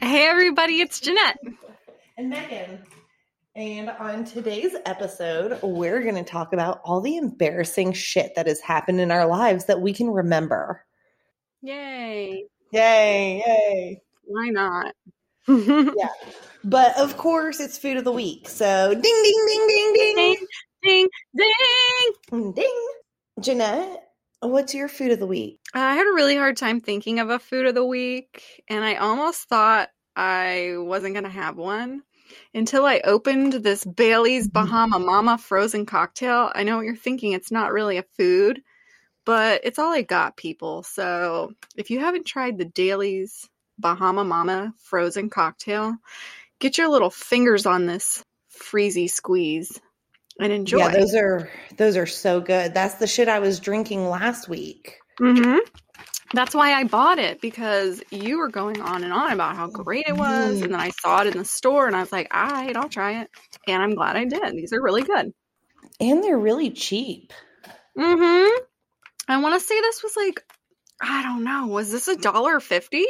Hey, everybody, it's Jeanette. And Megan. And on today's episode, we're going to talk about all the embarrassing shit that has happened in our lives that we can remember. Yay. Yay, yay. Why not? Yeah. But of course, it's food of the week. So ding, ding, ding, ding, ding. Ding, ding, ding. Ding. Jeanette, what's your food of the week? I had a really hard time thinking of a food of the week, and I almost thought I wasn't going to have one until I opened this Bailey's mm-hmm. Bahama Mama frozen cocktail. I know what you're thinking. It's not really a food, but it's all I got, people. So if you haven't tried the Daily's Bahama Mama frozen cocktail, get your little fingers on this freezy squeeze and enjoy. Yeah, those are those are so good. That's the shit I was drinking last week. hmm That's why I bought it because you were going on and on about how great it was, and then I saw it in the store, and I was like, "All right, I'll try it," and I'm glad I did. These are really good. And they're really cheap. Mm-hmm. I want to say this was like, I don't know, was this a dollar fifty?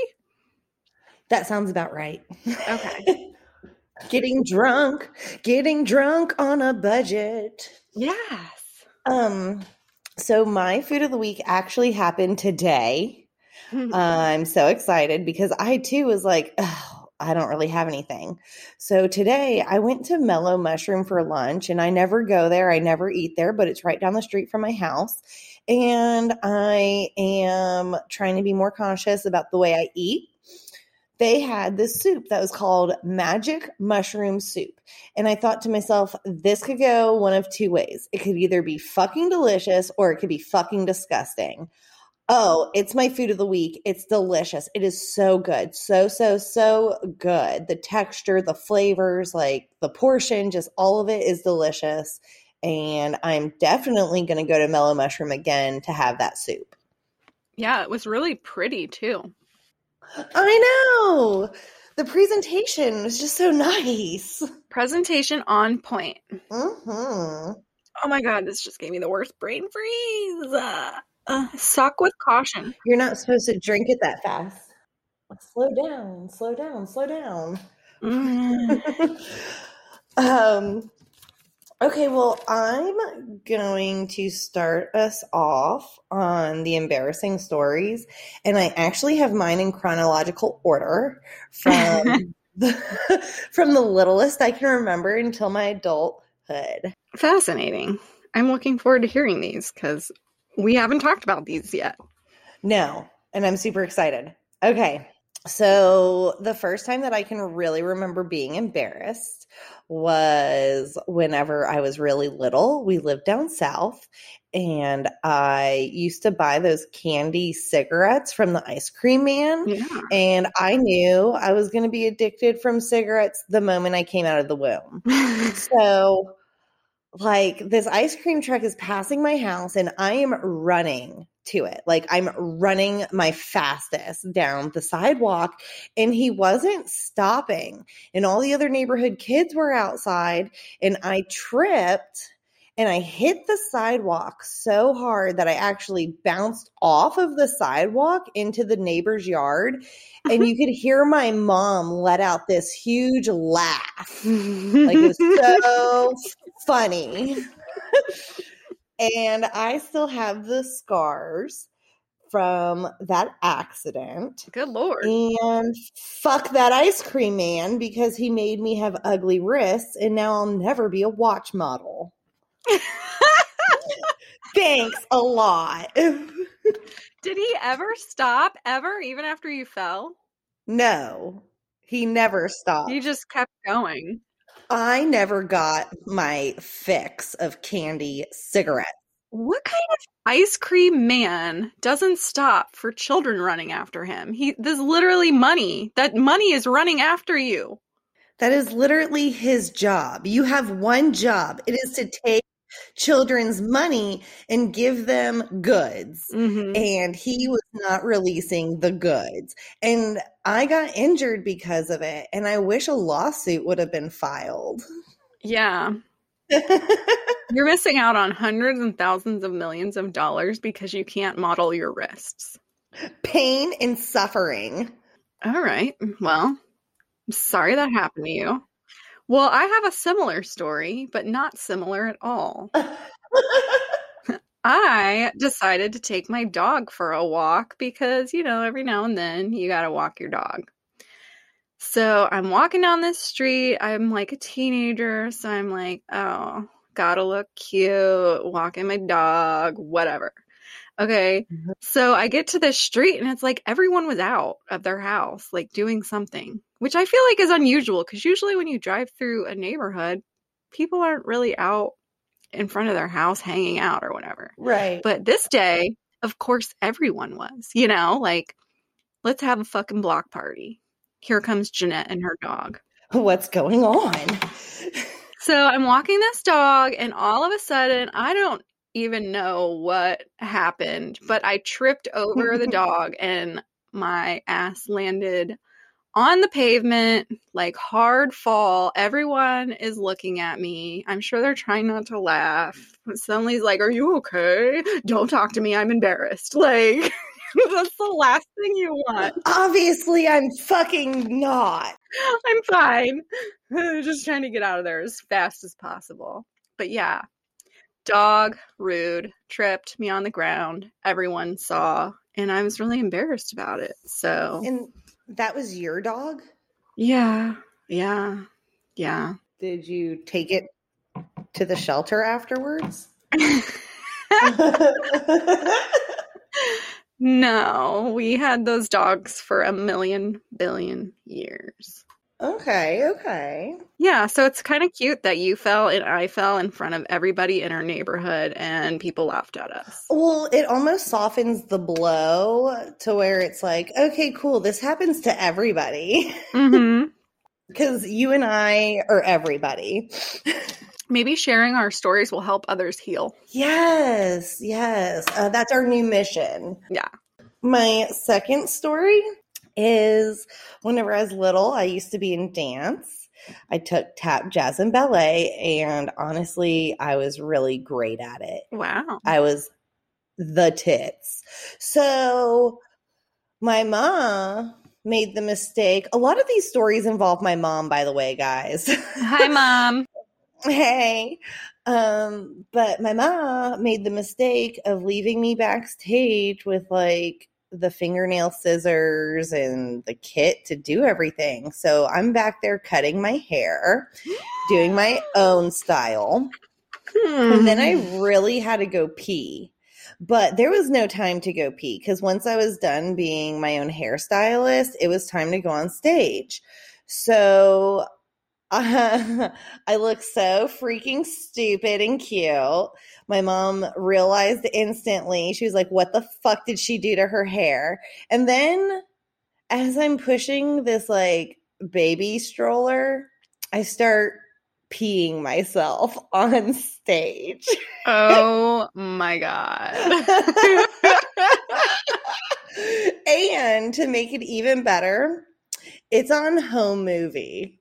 That sounds about right. Okay. getting drunk, getting drunk on a budget. Yes. Um, so my food of the week actually happened today. I'm so excited because I too was like, oh, I don't really have anything. So today I went to Mellow Mushroom for lunch and I never go there. I never eat there, but it's right down the street from my house. And I am trying to be more conscious about the way I eat. They had this soup that was called Magic Mushroom Soup. And I thought to myself, this could go one of two ways. It could either be fucking delicious or it could be fucking disgusting. Oh, it's my food of the week. It's delicious. It is so good. So, so, so good. The texture, the flavors, like the portion, just all of it is delicious. And I'm definitely going to go to Mellow Mushroom again to have that soup. yeah, it was really pretty too. I know. The presentation was just so nice. Presentation on point. hmm Oh my god, this just gave me the worst brain freeze. Uh, uh, suck with caution. You're not supposed to drink it that fast. Slow down, slow down, slow down. Mm. um okay, well, I'm going to start us off on the embarrassing stories and I actually have mine in chronological order from the, from the littlest I can remember until my adulthood. Fascinating. I'm looking forward to hearing these because we haven't talked about these yet. No, and I'm super excited. Okay. So, the first time that I can really remember being embarrassed was whenever I was really little. We lived down south, and I used to buy those candy cigarettes from the ice cream man. Yeah. And I knew I was going to be addicted from cigarettes the moment I came out of the womb. So, like, this ice cream truck is passing my house, and I am running to it. Like, I'm running my fastest down the sidewalk, and he wasn't stopping. And all the other neighborhood kids were outside, and I tripped and I hit the sidewalk so hard that I actually bounced off of the sidewalk into the neighbor's yard. And you could hear my mom let out this huge laugh. Like it was so funny. And I still have the scars from that accident. Good lord. And fuck that ice cream man because he made me have ugly wrists and now I'll never be a watch model. Thanks a lot. Did he ever stop ever, even after you fell? no, he never stopped. You just kept going. I never got my fix of candy cigarettes. What kind of ice cream man doesn't stop for children running after him? He there's literally money. That money is running after you. That is literally his job. You have one job. It is to take children's money and give them goods. Mhm. And he was not releasing the goods. And I got injured because of it. And I wish a lawsuit would have been filed. Yeah. You're missing out on hundreds and thousands of millions of dollars because you can't model your wrists. Pain and suffering. All right. Well, I'm sorry that happened to you. Well, I have a similar story, but not similar at all. I decided to take my dog for a walk because, you know, every now and then you got to walk your dog. So I'm walking down this street. I'm like a teenager. So I'm like, oh, gotta look cute, walking my dog, whatever. Okay. Mhm. So I get to this street and it's like everyone was out of their house, like doing something, which I feel like is unusual because usually when you drive through a neighborhood, people aren't really out in front of their house hanging out or whatever. Right. But this day, of course, everyone was, you know, like, let's have a fucking block party. Here comes Jeanette and her dog. What's going on? So I'm walking this dog, and all of a sudden, I don't even know what happened, but I tripped over the dog and my ass landed on the pavement, like hard fall. Everyone is looking at me. I'm sure they're trying not to laugh. Suddenly's like, Are you okay? Don't talk to me. I'm embarrassed. Like, that's the last thing you want. Obviously, I'm fucking not. I'm fine. Just trying to get out of there as fast as possible. But yeah, dog, rude, tripped me on the ground. Everyone saw, and I was really embarrassed about it. So, And that was your dog? yeah, yeah, yeah. Did you take it to the shelter afterwards? no, we had those dogs for a million billion years. Okay, okay. Yeah, so it's kind of cute that you fell and I fell in front of everybody in our neighborhood and people laughed at us. Well, it almost softens the blow to where it's like, okay, cool, this happens to everybody. hmm Because you and I are everybody. Maybe sharing our stories will help others heal. Yes, yes. Uh, that's our new mission. Yeah. My second story is whenever I was little, I used to be in dance. I took tap, jazz, and ballet, and honestly, I was really great at it. Wow. I was the tits. So my mom made the mistake. A lot of these stories involve my mom, by the way, guys. Hi, mom. hey. Um, but my mom made the mistake of leaving me backstage with like the fingernail scissors and the kit to do everything. So I'm back there cutting my hair, doing my own style. And then I hmm. really had to go pee. But there was no time to go pee because once I was done being my own hairstylist, it was time to go on stage. So uh, I look so freaking stupid and cute. My mom realized instantly. She was like, What the fuck did she do to her hair? And then as I'm pushing this like baby stroller, I start peeing myself on stage. Oh my god. and to make it even better, it's on home movie.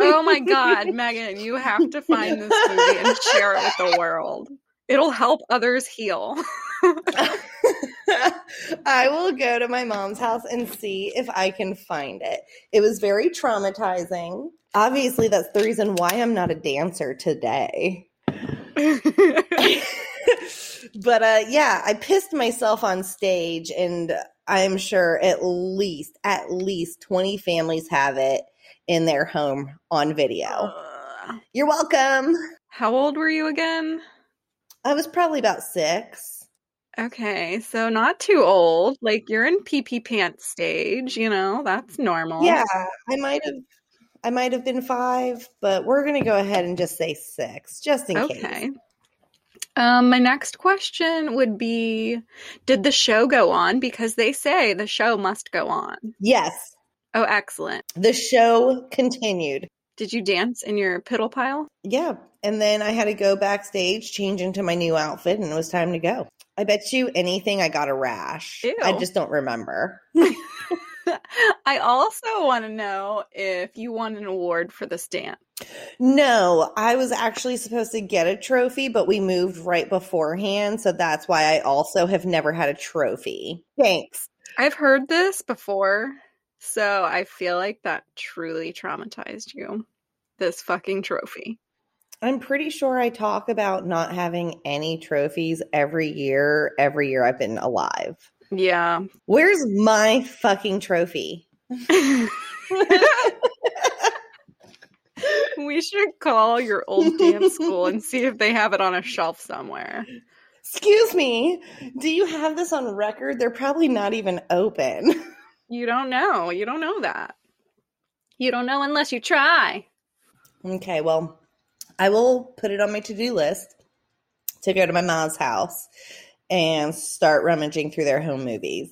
Oh my god, Megan, you have to find this movie and share it with the world. It'll help others heal. I will go to my mom's house and see if I can find it. It was very traumatizing. Obviously, that's the reason why I'm not a dancer today. but uh yeah, I pissed myself on stage and I'm sure at least at least 20 families have it in their home on video. You're welcome. How old were you again? I was probably about 6. Okay, so not too old. Like you're in pee pee pants stage, you know, that's normal. Yeah, I might have I might have been 5, but we're going to go ahead and just say 6 just in Okay. case. Um, my next question would be Did the show go on? Because they say the show must go on. Yes, Oh, excellent. the show continued. Did you dance in your piddle pile? Yeah. And then I had to go backstage, change into my new outfit, and it was time to go. I bet you anything I got a rash. I just don't remember. I also want to know if you won an award for this dance. No, I was actually supposed to get a trophy, but we moved right beforehand. So that's why I also have never had a trophy. Thanks. I've heard this before, so I feel like that truly traumatized you. This fucking trophy. I'm pretty sure I talk about not having any trophies every year, every year I've been alive. Yeah. Where's my fucking trophy? we should call your old dance school and see if they have it on a shelf somewhere. Excuse me, do you have this on record? They're probably not even open. You don't know. You don't know that. You don't know unless you try. Okay, well, I will put it on my to do list to go to my mom's house and start rummaging through their home movies.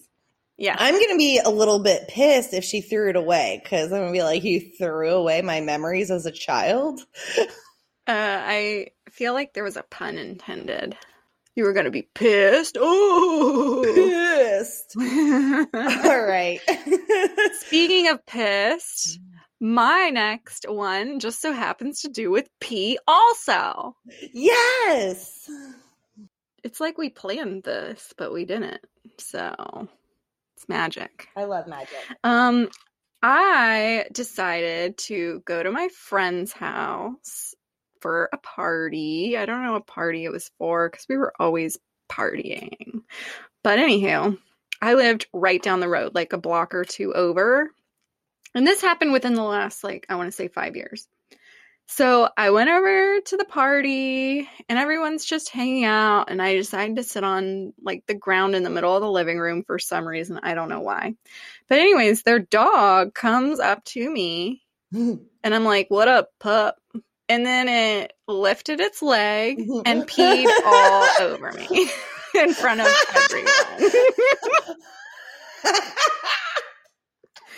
Yeah. I'm going to be a little bit pissed if she threw it away because I'm going to be like, you threw away my memories as a child. Uh, I feel like there was a pun intended. You were going to be pissed. Oh, Pissed. All right. Speaking of pissed, my next one just so happens to do with pee also. yes. It's like we planned this, but we didn't. So it's magic. I love magic. Um, I decided to go to my friend's house for a party. I don't know what party it was for because we were always partying. But anywho, I lived right down the road, like a block or two over. And this happened within the last, like, I want to say five years. So I went over to the party and everyone's just hanging out. And I decided to sit on like the ground in the middle of the living room for some reason. I don't know why. But, anyways, their dog comes up to me and I'm like, what up, pup? And then it lifted its leg and mm-hmm. peed all over me in front of everyone.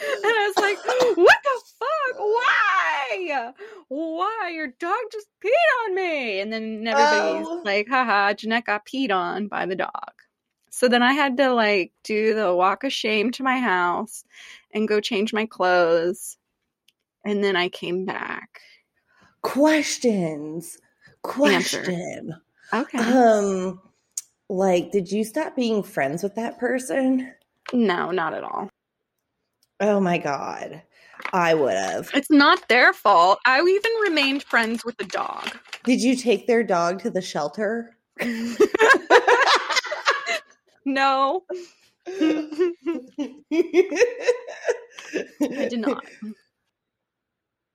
And I was like, what the fuck? Why? Why? Your dog just peed on me. And then everybody's Oh. like, haha, Jeanette got peed on by the dog. So then I had to like do the walk of shame to my house and go change my clothes. And then I came back. Questions. Question. Okay. Um, like, did you stop being friends with that person? no, not at all. Oh my god, I would have. It's not their fault. I even remained friends with the dog. Did you take their dog to the shelter? no, I did not.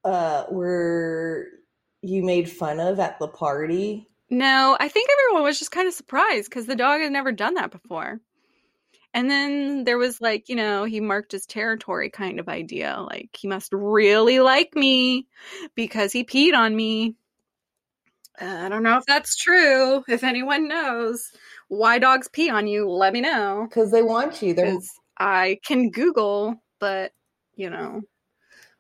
Uh, were you made fun of at the party? No, I think everyone was just kind of surprised because the dog had never done that before. And then there was like, you know, he marked his territory kind of idea. Like he must really like me because he peed on me. Uh, I don't know if that's true. If anyone knows why dogs pee on you, let me know. Because they want you. Because I can Google, but you know,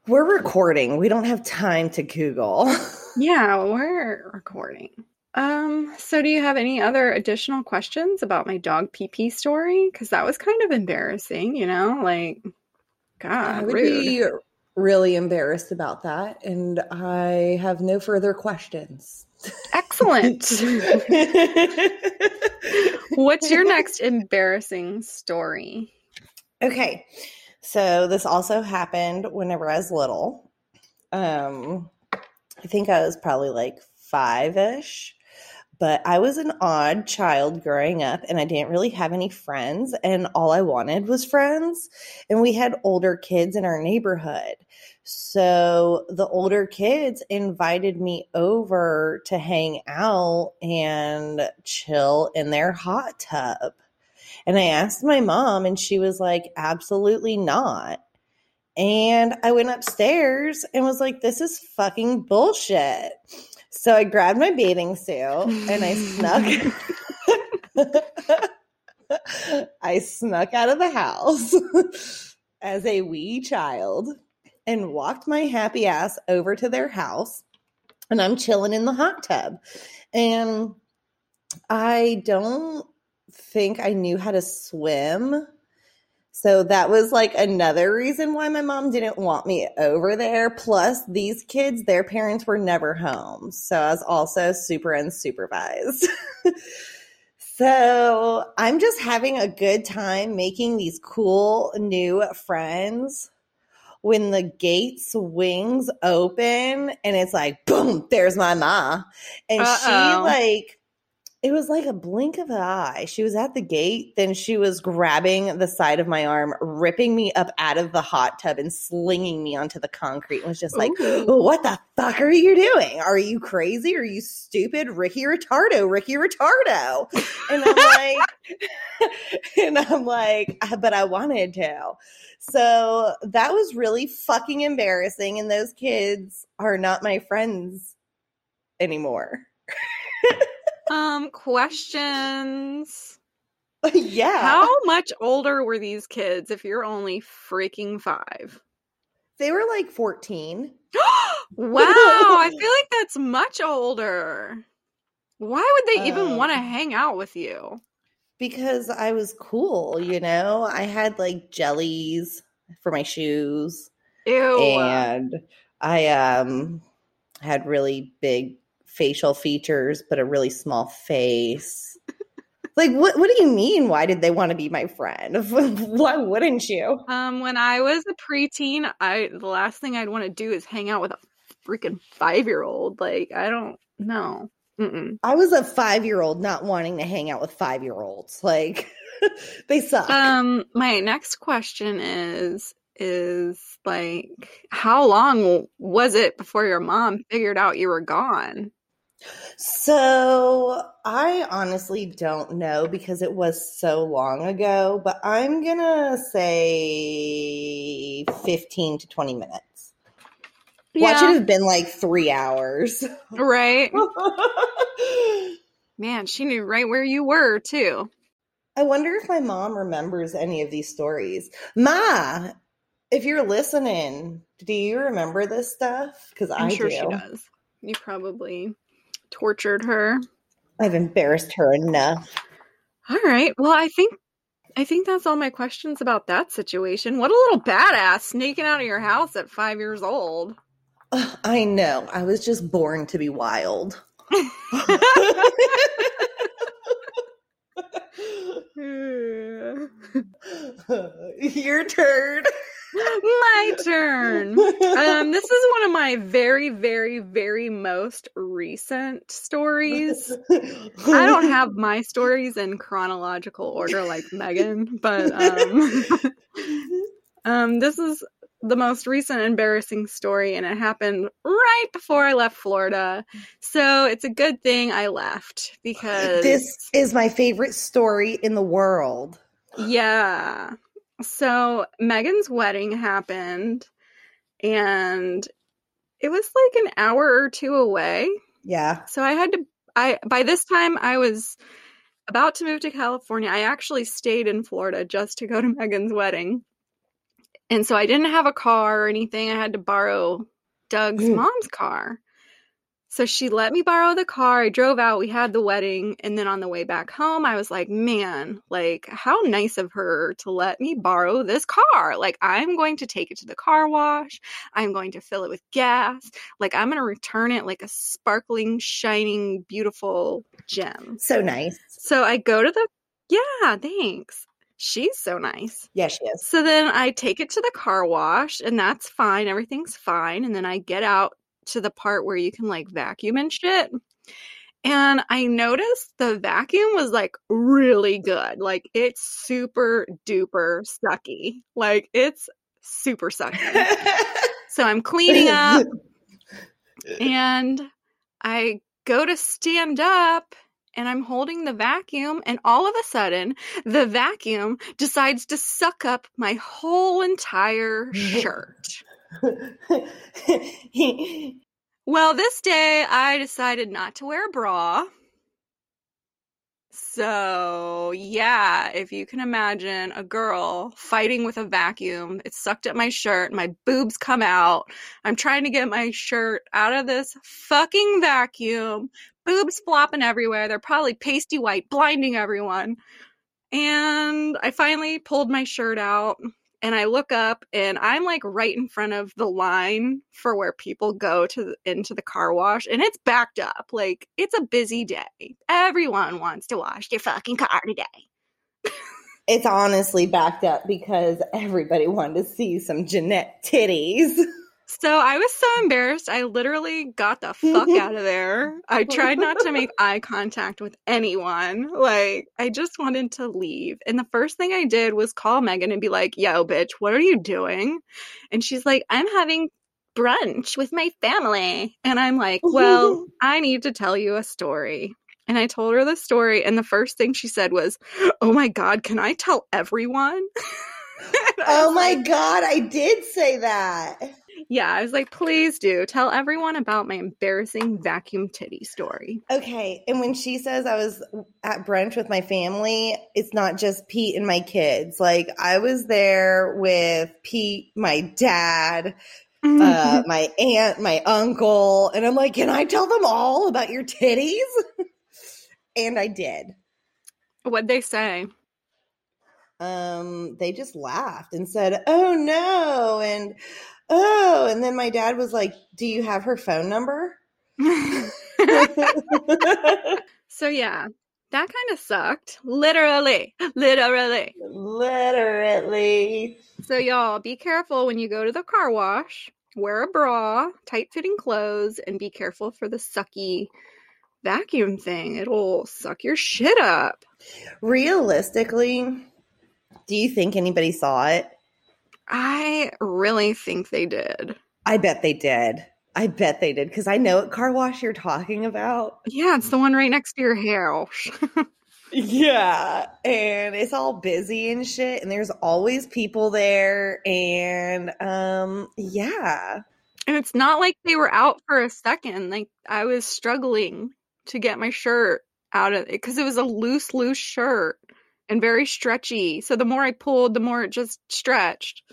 we're recording. We don't have time to Google. yeah, we're recording. Um, so do you have any other additional questions about my dog pee story? Because that was kind of embarrassing, you know, like God, I would rude. be really embarrassed about that, and I have no further questions. Excellent. What's your next embarrassing story? Okay. So this also happened whenever I was little. Um I think I was probably like 5ish. But I was an odd child growing up and I didn't really have any friends and all I wanted was friends and we had older kids in our neighborhood. So the older kids invited me over to hang out and chill in their hot tub. And I asked my mom, and she was like, absolutely not. And I went upstairs and was like, this is fucking bullshit. So I grabbed my bathing suit and I snuck. I snuck out of the house as a wee child and walked my happy ass over to their house. And I'm chilling in the hot tub. And I don't think I knew how to swim. So that was like another reason why my mom didn't want me over there. Plus, these kids, their parents were never home. So I was also super unsupervised. so I'm just having a good time making these cool new friends when the gate swings open and it's like, boom, there's my ma. And Uh-oh. she like, it was like a blink of an eye. She was at the gate, then she was grabbing the side of my arm, ripping me up out of the hot tub and slinging me onto the concrete. And was just like, "What the fuck are you doing? Are you crazy? Are you stupid, Ricky Retardo? Ricky Retardo?" And I'm like, and I'm like, uh, but I wanted to. So that was really fucking embarrassing. And those kids are not my friends anymore. Um, questions. yeah. How much older were these kids if you're only freaking five? They were like 14. wow, I feel like that's much older. Why would they even um, want to hang out with you? Because I was cool, you know? I had like jellies for my shoes. Ew. And I um had really big facial features, but a really small face. like what what do you mean? Why did they want to be my friend? Why wouldn't you? Um when i was a preteen i the last thing i'd want to do is hang out with a freaking five year old like i don't know. Mm-mm. i was a five year old not wanting to hang out with five year olds like they suck. Um my next question is is like how long was it before your mom figured out you were gone so I honestly don't know because it was so long ago, but I'm gonna say 15 to 20 minutes. Yeah. Watch it have been like three hours. Right. Man, she knew right where you were too. I wonder if my mom remembers any of these stories. Ma, if you're listening, do you remember this stuff? Because I sure do. she does. You probably tortured her. I've embarrassed her enough. All right. Well, I think I think that's all my questions about that situation. What a little badass sneaking out of your house at 5 years old. I know. I was just born to be wild. Your turn. My turn. Um, this is one of my very, very, very most recent stories. I don't have my stories in chronological order like Megan, but um, um, this is the most recent embarrassing story, and it happened right before I left Florida. So it's a good thing I left because this is my favorite story in the world. Yeah. So Megan's wedding happened and it was like an hour or two away. Yeah. So I had to I by this time I was about to move to California. I actually stayed in Florida just to go to Megan's wedding. And so I didn't have a car or anything. I had to borrow Doug's mm. mom's car. So she let me borrow the car. I drove out. We had the wedding. And then on the way back home, I was like, man, like, how nice of her to let me borrow this car. Like, I'm going to take it to the car wash. I'm going to fill it with gas. Like, I'm going to return it like a sparkling, shining, beautiful gem. So nice. So I go to the, yeah, thanks. She's so nice. Yeah, she is. So then I take it to the car wash, and that's fine. Everything's fine. And then I get out to the part where you can like vacuum and shit. And I noticed the vacuum was like really good. Like it's super duper sucky. Like it's super sucky. so I'm cleaning up and I go to stand up and I'm holding the vacuum, and all of a sudden, the vacuum decides to suck up my whole entire shirt. well, this day I decided not to wear a bra. So, yeah, if you can imagine a girl fighting with a vacuum, it sucked at my shirt, my boobs come out. I'm trying to get my shirt out of this fucking vacuum, boobs flopping everywhere. They're probably pasty white, blinding everyone. And I finally pulled my shirt out and I look up and I'm like right in front of the line for where people go to the, into the car wash and it's backed up. Like it's a busy day. Everyone wants to wash their fucking car today. it's honestly backed up because everybody wanted to see some Jeanette titties. So I was so embarrassed. I literally got the fuck out of there. I tried not to make eye contact with anyone. Like, I just wanted to leave. And the first thing I did was call Megan and be like, yo, bitch, what are you doing? And she's like, I'm having brunch with my family. And I'm like, well, I need to tell you a story. And I told her the story. And the first thing she said was, oh my God, can I tell everyone? oh my like, God, I did say that. Yeah, I was like, please do tell everyone about my embarrassing vacuum titty story. Okay. And when she says I was at brunch with my family, it's not just Pete and my kids. Like, I was there with Pete, my dad, uh, my aunt, my uncle. And I'm like, can I tell them all about your titties? and I did. What'd they say? Um, they just laughed and said, "Oh no!" and oh, and then my dad was like, Do you have her phone number? so, yeah, that kind of sucked. Literally, literally, literally. So, y'all, be careful when you go to the car wash. Wear a bra, tight fitting clothes, and be careful for the sucky vacuum thing. It'll suck your shit up. Realistically, do you think anybody saw it? I really think they did. I bet they did. I bet they did because I know what car wash you're talking about. Yeah, it's the one right next to your house. yeah, and it's all busy and shit, and there's always people there, and um, yeah. And it's not like they were out for a second. Like I was struggling to get my shirt out of it because it was a loose, loose shirt and very stretchy. So the more I pulled, the more it just stretched.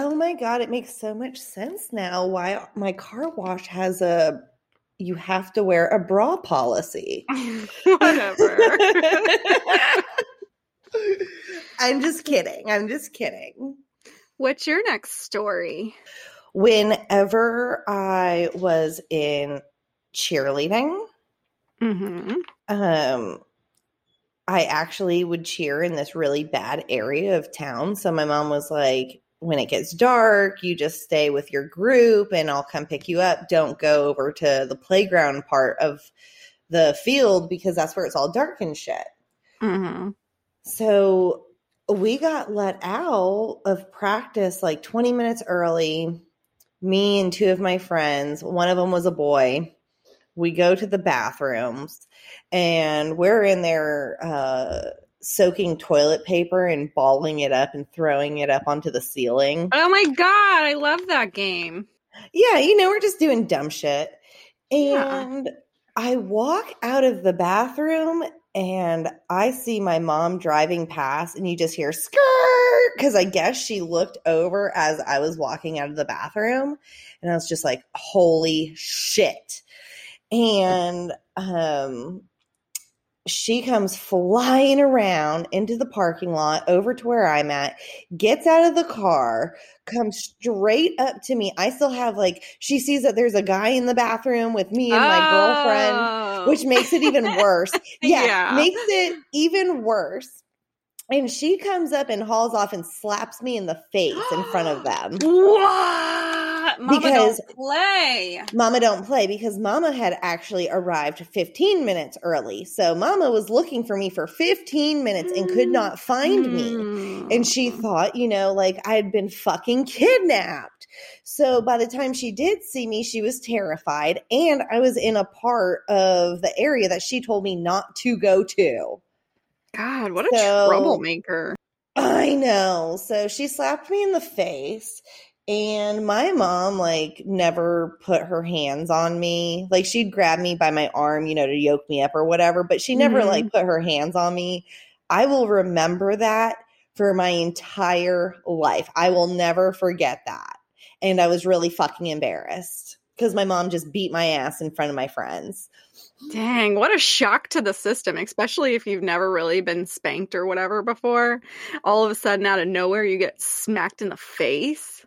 Oh my god, it makes so much sense now why my car wash has a you have to wear a bra policy. Whatever. I'm just kidding. I'm just kidding. What's your next story? Whenever I was in cheerleading, mm-hmm. um, I actually would cheer in this really bad area of town. So my mom was like, when it gets dark, you just stay with your group and I'll come pick you up. Don't go over to the playground part of the field because that's where it's all dark and shit. Mm-hmm. So we got let out of practice like 20 minutes early. Me and two of my friends, one of them was a boy. We go to the bathrooms and we're in there uh, soaking toilet paper and balling it up and throwing it up onto the ceiling. Oh my god, I love that game. Yeah, you know, we're just doing dumb shit. And yeah. I walk out of the bathroom and I see my mom driving past, and you just hear skirt because I guess she looked over as I was walking out of the bathroom. And I was just like, holy shit. And um, she comes flying around into the parking lot over to where I'm at, gets out of the car, comes straight up to me. I still have like, she sees that there's a guy in the bathroom with me and oh. my girlfriend, which oh. makes it even worse. yeah, yeah, makes it even worse. And she comes up and hauls off and slaps me in the face in front of them. Mama because don't play. Mama don't play because Mama had actually arrived 15 minutes early. So Mama was looking for me for 15 minutes and could not find mm. me. And she mm. thought, you know, like I had been fucking kidnapped. So by the time she did see me, she was terrified. And I was in a part of the area that she told me not to go to. God, what a so, troublemaker. I know. So she slapped me in the face. And my mom, like, never put her hands on me. Like, she'd grab me by my arm, you know, to yoke me up or whatever, but she never, mm-hmm. like, put her hands on me. I will remember that for my entire life. I will never forget that. And I was really fucking embarrassed. because my mom just beat my ass in front of my friends. Dang, what a shock to the system, especially if you've never really been spanked or whatever before. All of a sudden, out of nowhere, you get smacked in the face.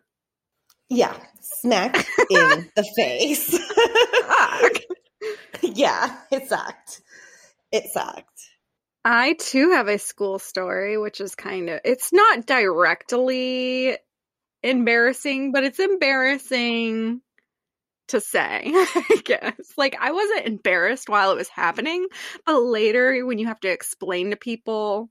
Yeah, smack in the face. yeah, it sucked. It sucked. I too have a school story, which is kind of, it's not directly embarrassing, but it's embarrassing to say, I guess. Like, I wasn't embarrassed while it was happening, but later when you have to explain to people,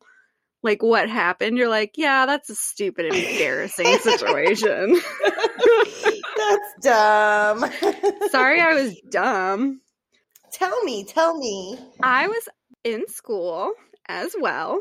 like, what happened, you're like, yeah, that's a stupid, embarrassing situation. that's dumb. Sorry, I was dumb. Tell me, tell me. I was in school as well.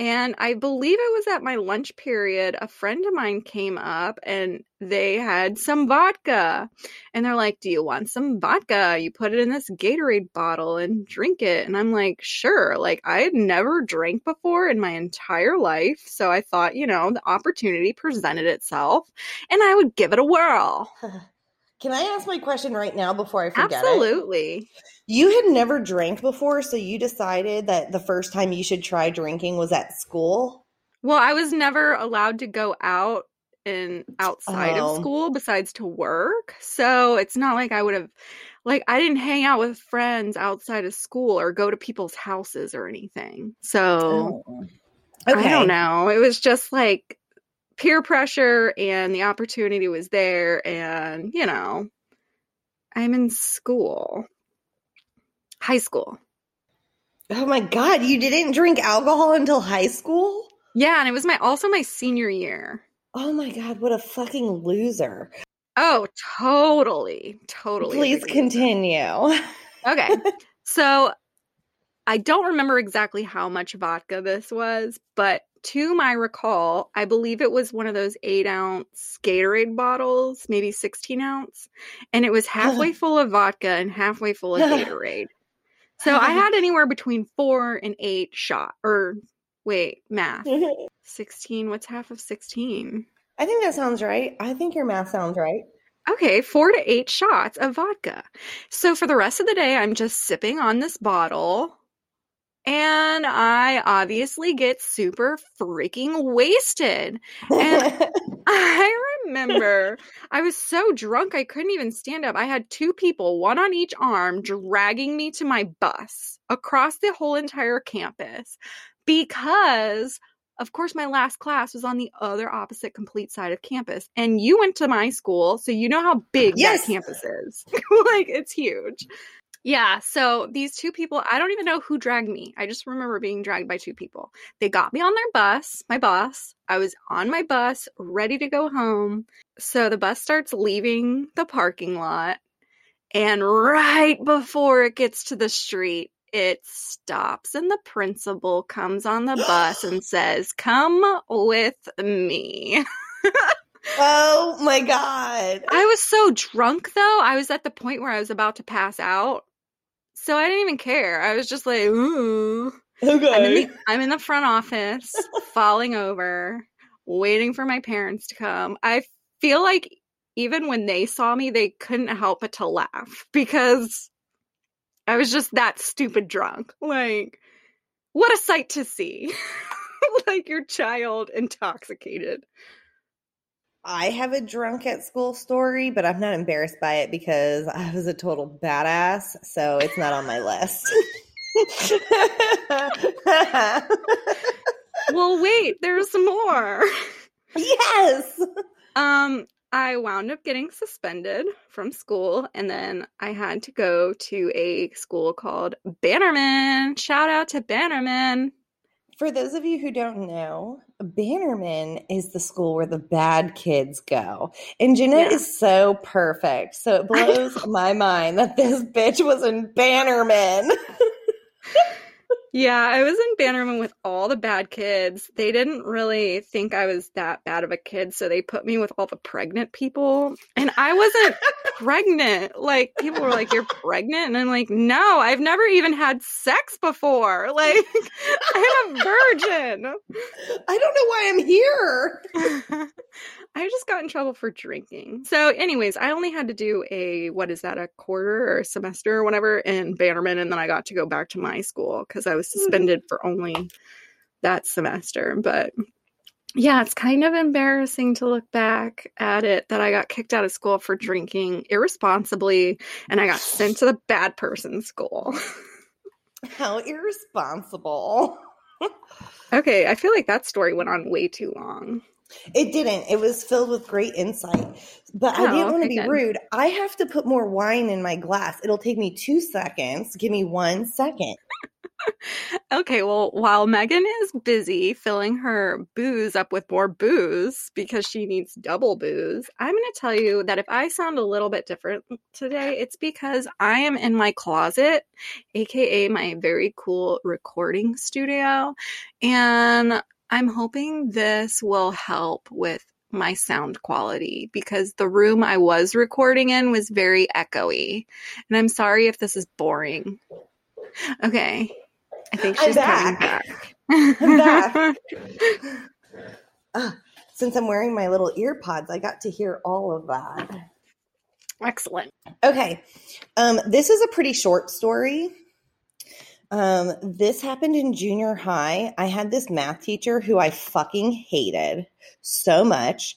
And I believe it was at my lunch period. A friend of mine came up and they had some vodka. And they're like, Do you want some vodka? You put it in this Gatorade bottle and drink it. And I'm like, Sure. Like, I had never drank before in my entire life. So I thought, you know, the opportunity presented itself and I would give it a whirl. Can I ask my question right now before I forget Absolutely. It? You had never drank before, so you decided that the first time you should try drinking was at school? Well, I was never allowed to go out and outside oh. of school besides to work. So it's not like I would have like I didn't hang out with friends outside of school or go to people's houses or anything. So oh. okay. I don't know. It was just like peer pressure and the opportunity was there and you know i'm in school. High school. Oh my god you didn't drink alcohol until high school? Yeah and it was my also my senior year. Oh my god what a fucking loser. Oh totally totally please continue. Okay so i don't remember exactly how much vodka this was but to my recall, I believe it was one of those eight ounce Gatorade bottles, maybe 16 ounce, and it was halfway full of vodka and halfway full of Gatorade. So I had anywhere between four and eight shot, or wait, math. 16, what's half of 16? I think that sounds right. I think your math sounds right. Okay, four to eight shots of vodka. So for the rest of the day, I'm just sipping on this bottle and I obviously get super freaking wasted. And I remember I was so drunk I couldn't even stand up. I had two people, one on each arm, dragging me to my bus across the whole entire campus because of course my last class was on the other opposite complete side of campus and you went to my school so you know how big yes. that campus is like it's huge yeah, so these two people, I don't even know who dragged me. I just remember being dragged by two people. They got me on their bus, my bus. I was on my bus, ready to go home. So the bus starts leaving the parking lot, and right before it gets to the street, it stops, and the principal comes on the bus and says, Come with me. oh my god. I was so drunk though. I was at the point where I was about to pass out. So I didn't even care. I was just like, ooh. Okay. I'm in the, I'm in the front office, falling over, waiting for my parents to come. I feel like even when they saw me, they couldn't help but to laugh because I was just that stupid drunk. Like, what a sight to see. like your child intoxicated. I have a drunk at school story, but I'm not embarrassed by it because I was a total badass. So it's not on my list. well, wait, there's more. Yes. Um, I wound up getting suspended from school, and then I had to go to a school called Bannerman. Shout out to Bannerman. For those of you who don't know, Bannerman is the school where the bad kids go. And Jeanette yeah. is so perfect. So it blows my mind that this bitch was in Bannerman. Yeah, I was in Bannerman with all the bad kids. They didn't really think I was that bad of a kid, so they put me with all the pregnant people. And I wasn't pregnant. Like, people were like, You're pregnant? And I'm like, No, I've never even had sex before. Like, I'm a virgin. I don't know why I'm here. I just got in trouble for drinking. So, anyways, I only had to do a what is that, a quarter or a semester or whatever in Bannerman, and then I got to go back to my school because I was suspended for only that semester. But yeah, it's kind of embarrassing to look back at it that I got kicked out of school for drinking irresponsibly and I got sent to the bad person school. How irresponsible. okay, I feel like that story went on way too long. It didn't. It was filled with great insight. But I Oh, didn't want to okay, be good. rude. I have to put more wine in my glass. It'll take me two seconds. Give me one second. Okay, well, while Megan is busy filling her booze up with more booze because she needs double booze, I'm going to tell you that if I sound a little bit different today, it's because I am in my closet, aka my very cool recording studio, and I'm hoping this will help with my sound quality because the room I was recording in was very echoey. And I'm sorry if this is boring. Okay. I think I'm she's coming back. back. I'm back. Ah, since I'm wearing my little ear pods, I got to hear all of that. Excellent. Okay. Um, this is a pretty short story. Um, this happened in junior high. I had this math teacher who I fucking hated so much.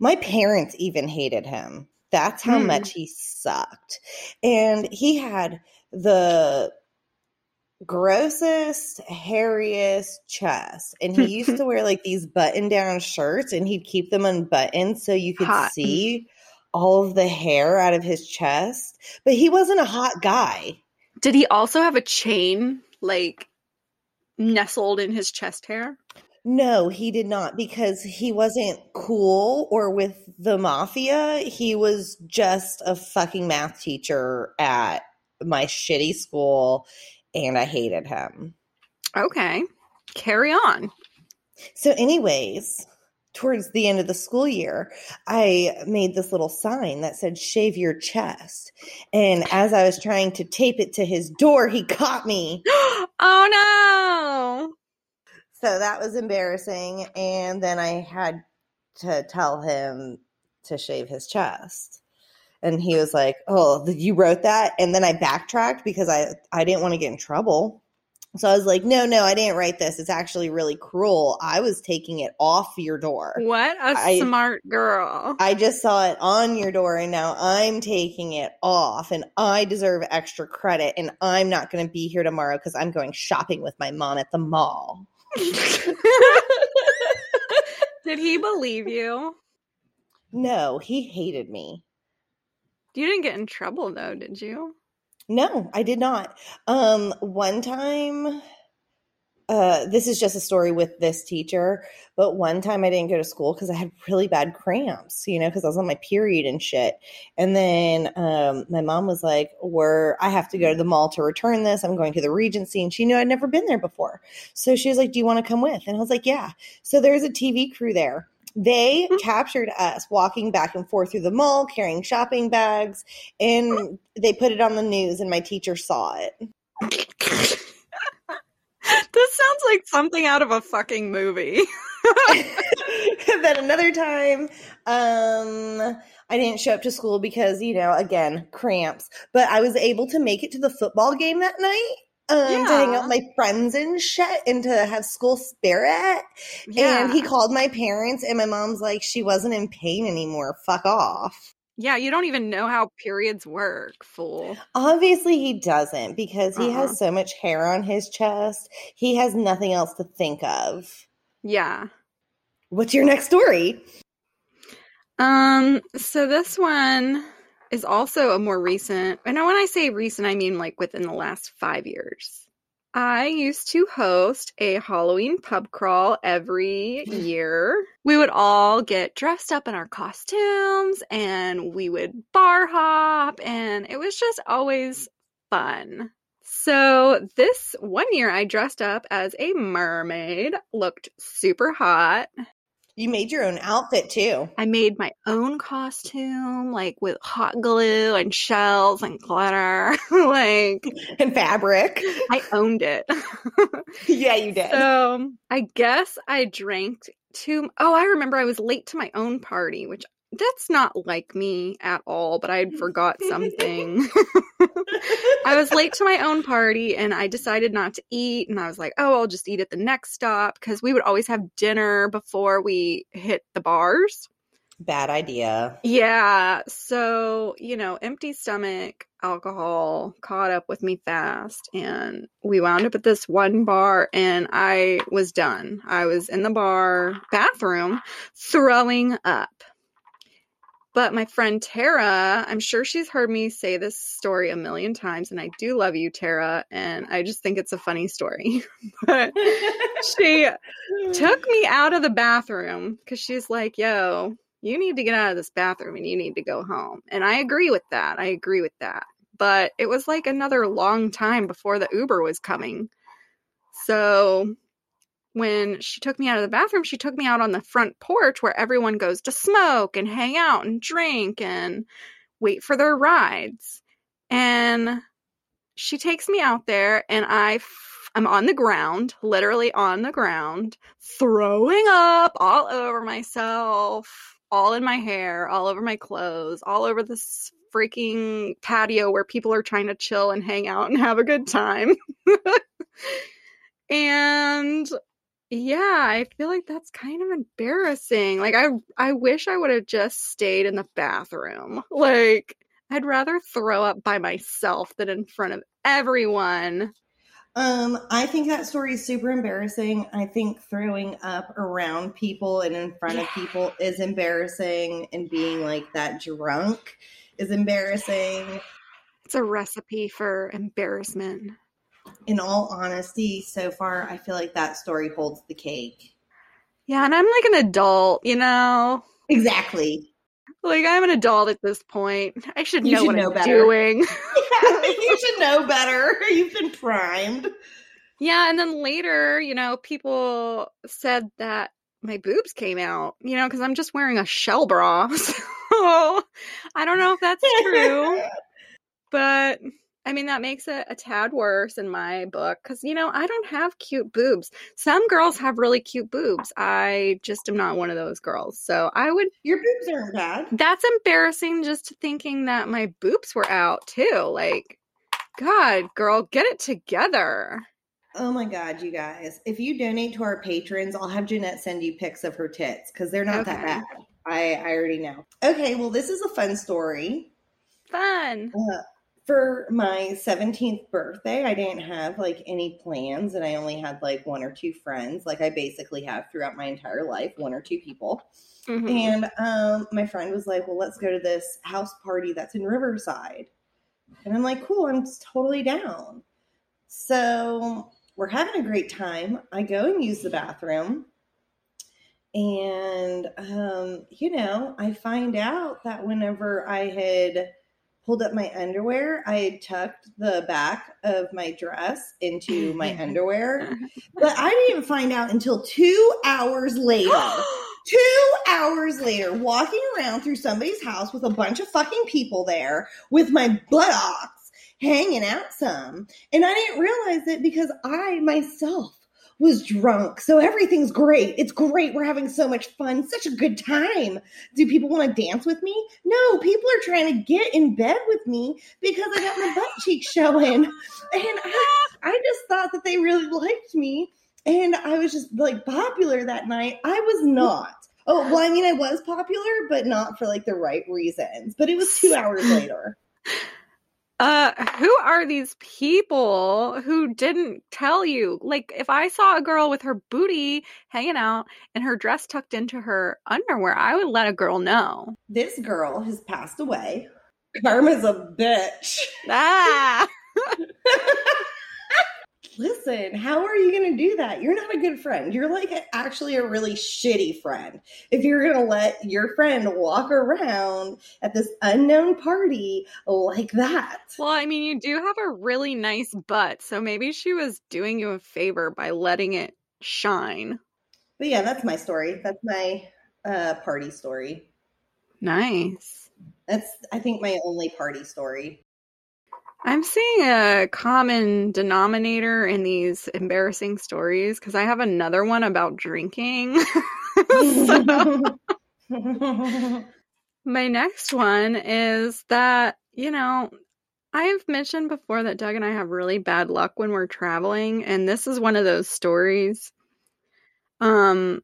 My parents even hated him. That's how Hmm. much he sucked. And he had the grossest, hairiest chest. And he used to wear like these button down shirts and he'd keep them unbuttoned so you could Hot. see all of the hair out of his chest. But he wasn't a hot guy. Did he also have a chain like nestled in his chest hair? No, he did not because he wasn't cool or with the mafia. He was just a fucking math teacher at my shitty school and I hated him. Okay. Carry on. So, anyways, towards the end of the school year, I made this little sign that said, shave your chest. And as I was trying to tape it to his door, he caught me. oh no. So that was embarrassing. And then I had to tell him to shave his chest. And he was like, Oh, you wrote that? And then I backtracked because I, I didn't want to get in trouble. So I was like, No, no, I didn't write this. It's actually really cruel. I was taking it off your door. What a I- smart girl. I just saw it on your door and now I'm taking it off and I deserve extra credit and I'm not going to be here tomorrow because I'm going shopping with my mom at the mall. Did he believe you? No, he hated me. You didn't get in trouble though, did you? No, I did not. Um, one time, uh, this is just a story with this teacher, but one time I didn't go to school because I had really bad cramps, you know, because I was on my period and shit. And then um, my mom was like, "We're I have to go to the mall to return this. I'm going to the Regency," and she knew I'd never been there before, so she was like, "Do you want to come with?" And I was like, "Yeah." So there's a TV crew there. They captured us walking back and forth through the mall carrying shopping bags and they put it on the news and my teacher saw it. this sounds like something out of a fucking movie. then another time um I didn't show up to school because, you know, again, cramps, but I was able to make it to the football game that night. Um, to hang out with my friends and shit and to have school spirit. And he called my parents and my mom's like, she wasn't in pain anymore. Fuck off. Yeah, you don't even know how periods work, fool. Obviously, he doesn't because he Uh-uh. has so much hair on his chest. He has nothing else to think of. Yeah. What's your next story? Um, so this one is also a more recent, and when I say recent, I mean like within the last five years. I used to host a Halloween pub crawl every mm. year. We would all get dressed up in our costumes and we would bar hop, and it was just always fun. So, this one year I dressed up as a mermaid, looked super hot, You made your own outfit too. I made my own costume, like with hot glue and shells and glitter. like, And fabric. I owned it. yeah, you did. so, I guess I drank too. oh, I remember I was late to my own party, which that's not like me at all, but I had forgot something. I was late to my own party and I decided not to eat. And I was like, oh, I'll just eat at the next stop because we would always have dinner before we hit the bars. Bad idea. Yeah. So, you know, empty stomach, alcohol caught up with me fast. And we wound up at this one bar and I was done. I was in the bar bathroom throwing up. But my friend Tara, I'm sure she's heard me say this story a million times, and I do love you, Tara, and I just think it's a funny story. but she took me out of the bathroom because she's like, yo, you need to get out of this bathroom and you need to go home. And I agree with that. I agree with that. But it was like another long time before the Uber was coming. So when she took me out of the bathroom, she took me out on the front porch where everyone goes to smoke and hang out and drink and wait for their rides. And she takes me out there and I I'm on the ground, literally on the ground, throwing up all over myself, all in my hair, all over my clothes, all over this freaking patio where people are trying to chill and hang out and have a good time. and yeah, I feel like that's kind of embarrassing. Like I I wish I would have just stayed in the bathroom. Like I'd rather throw up by myself than in front of everyone. Um, I think that story is super embarrassing. I think throwing up around people and in front yeah. of people is embarrassing, and being like that drunk is embarrassing. It's a recipe for embarrassment in all honesty, so far, I feel like that story holds the cake. Yeah, and I'm like an adult, you know? Exactly. Like I'm an adult at this point. I should know should what know I'm better. doing. yeah, you should know better. You've been primed. Yeah, and then later, you know, people said that my boobs came out, you know, because I'm just wearing a shell bra. So I don't know if that's true. but I mean, that makes it a tad worse in my book because, you know, I don't have cute boobs. Some girls have really cute boobs. I just am not one of those girls. So I would. Your boobs aren't bad. That's embarrassing just thinking that my boobs were out too. Like, God, girl, get it together. Oh my God, you guys. If you donate to our Patreon, I'll have Jeanette send you pics of her tits because they're not okay. that bad. I, I already know. Okay, well, this is a fun story. Fun. Uh, for my 17th birthday, I didn't have like any plans and I only had like one or two friends, like I basically have throughout my entire life, one or two people. Mm-hmm. And um, my friend was like, Well, let's go to this house party that's in Riverside. And I'm like, Cool, I'm totally down. So we're having a great time. I go and use the bathroom. And, um, you know, I find out that whenever I had pulled up my underwear. I had tucked the back of my dress into my underwear, but I didn't find out until two hours later. two hours later, walking around through somebody's house with a bunch of fucking people there with my buttocks hanging out some. And I didn't realize it because I myself was drunk. So everything's great. It's great. We're having so much fun. Such a good time. Do people want to dance with me? No, people are trying to get in bed with me because I got my butt cheeks showing. And I, I just thought that they really liked me. And I was just like popular that night. I was not. Oh, well, I mean, I was popular, but not for like the right reasons. But it was two hours later. Uh, who are these people who didn't tell you? Like, if I saw a girl with her booty hanging out and her dress tucked into her underwear, I would let a girl know. This girl has passed away. Karma's a bitch. Ah. listen, how are you going to do that? You're not a good friend. You're like actually a really shitty friend. If you're going to let your friend walk around at this unknown party like that. Well, I mean, you do have a really nice butt. So maybe she was doing you a favor by letting it shine. But yeah, that's my story. That's my uh, party story. Nice. That's, I think, my only party story. I'm seeing a common denominator in these embarrassing stories because I have another one about drinking. My next one is that, you know, I've mentioned before that Doug and I have really bad luck when we're traveling, and this is one of those stories. Um,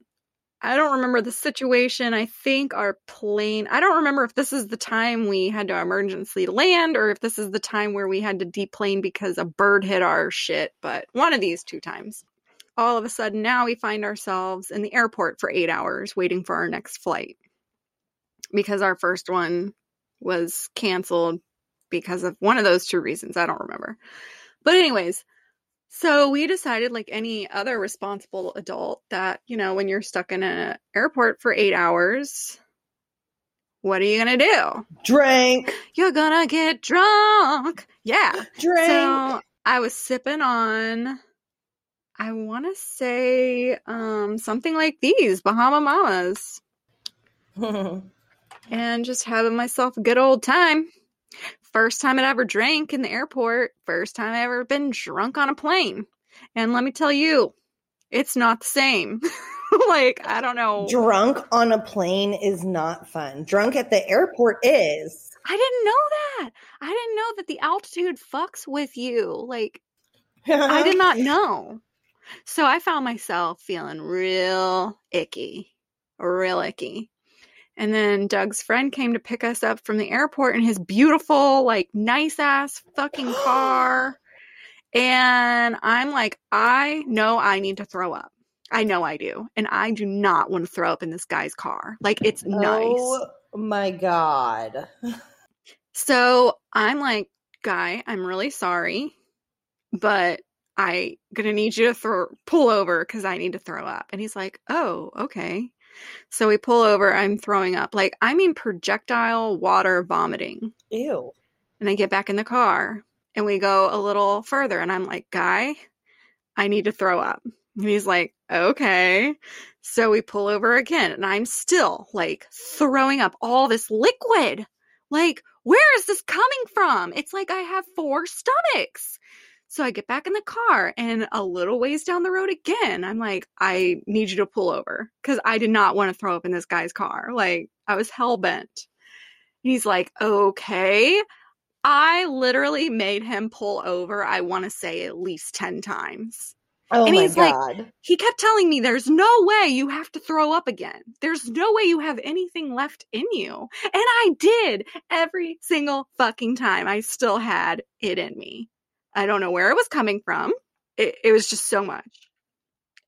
I don't remember the situation. I think our plane, I don't remember if this is the time we had to emergency land or if this is the time where we had to deplane because a bird hit our shit, but one of these two times. All of a sudden, now we find ourselves in the airport for eight hours waiting for our next flight because our first one was canceled because of one of those two reasons. I don't remember. But, anyways, so we decided, like any other responsible adult, that, you know, when you're stuck in an airport for eight hours, what are you going to do? Drink, You're going to get drunk. Yeah. drink. So I was sipping on, I want to say um, something like these Bahama Mamas and just having myself a good old time. First time I'd ever drank in the airport. First time I ever been drunk on a plane. And let me tell you, it's not the same. like, I don't know. Drunk on a plane is not fun. Drunk at the airport is. I didn't know that. I didn't know that the altitude fucks with you. Like, I did not know. So I found myself feeling real icky, real icky. And then Doug's friend came to pick us up from the airport in his beautiful, like, nice ass fucking car. And I'm like, I know I need to throw up. I know I do. And I do not want to throw up in this guy's car. Like, it's oh nice. Oh my god. So I'm like, guy, I'm really sorry, but I gonna need you to throw pull over because I need to throw up. And he's like, oh, okay. So we pull over. I'm throwing up, like I mean projectile water vomiting. Ew. And I get back in the car and we go a little further. And I'm like, guy, I need to throw up. And he's like, okay. So we pull over again and I'm still like throwing up all this liquid. Like, where is this coming from? It's like I have four stomachs. So I get back in the car and a little ways down the road again, I'm like, I need you to pull over because I did not want to throw up in this guy's car. Like, I was hell bent. He's like, okay. I literally made him pull over, I want to say at least 10 times. Oh And my he's like- god. He kept telling me, there's no way you have to throw up again. There's no way you have anything left in you. And I did every single fucking time. I still had it in me. I don't know where it was coming from. It, it was just so much.